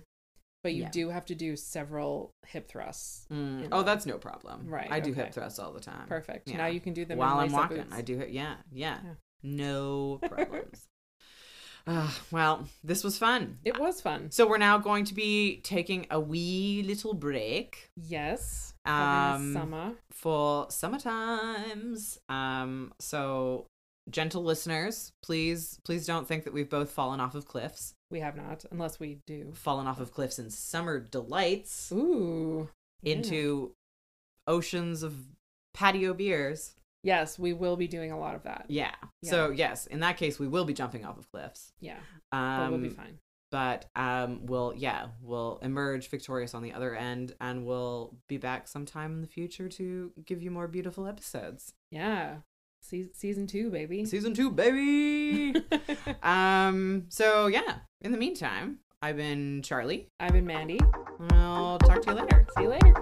But you Yeah. do have to do several hip thrusts. Mm. Oh, that's no problem. Right, I do okay. hip thrusts all the time. Perfect. Yeah. Now you can do them While I'm walking, boots. I do it. Yeah, yeah. Yeah. No (laughs) problems. uh, well, this was fun. It was fun. So we're now going to be taking a wee little break Yes. Um, summer. for summer times. Um, so gentle listeners, please, please don't think that we've both fallen off of cliffs. We have not, unless we do. Fallen off of cliffs in summer delights Ooh. yeah. into oceans of patio beers. Yes, we will be doing a lot of that. Yeah. So yes, in that case, we will be jumping off of cliffs. Yeah. Um, But we'll be fine. but um we'll yeah we'll emerge victorious on the other end and we'll be back sometime in the future to give you more beautiful episodes Yeah. Se- season two, baby. season two baby (laughs) um so yeah in the meantime i've been charlie I've been Mandy. i'll talk to you later See you later.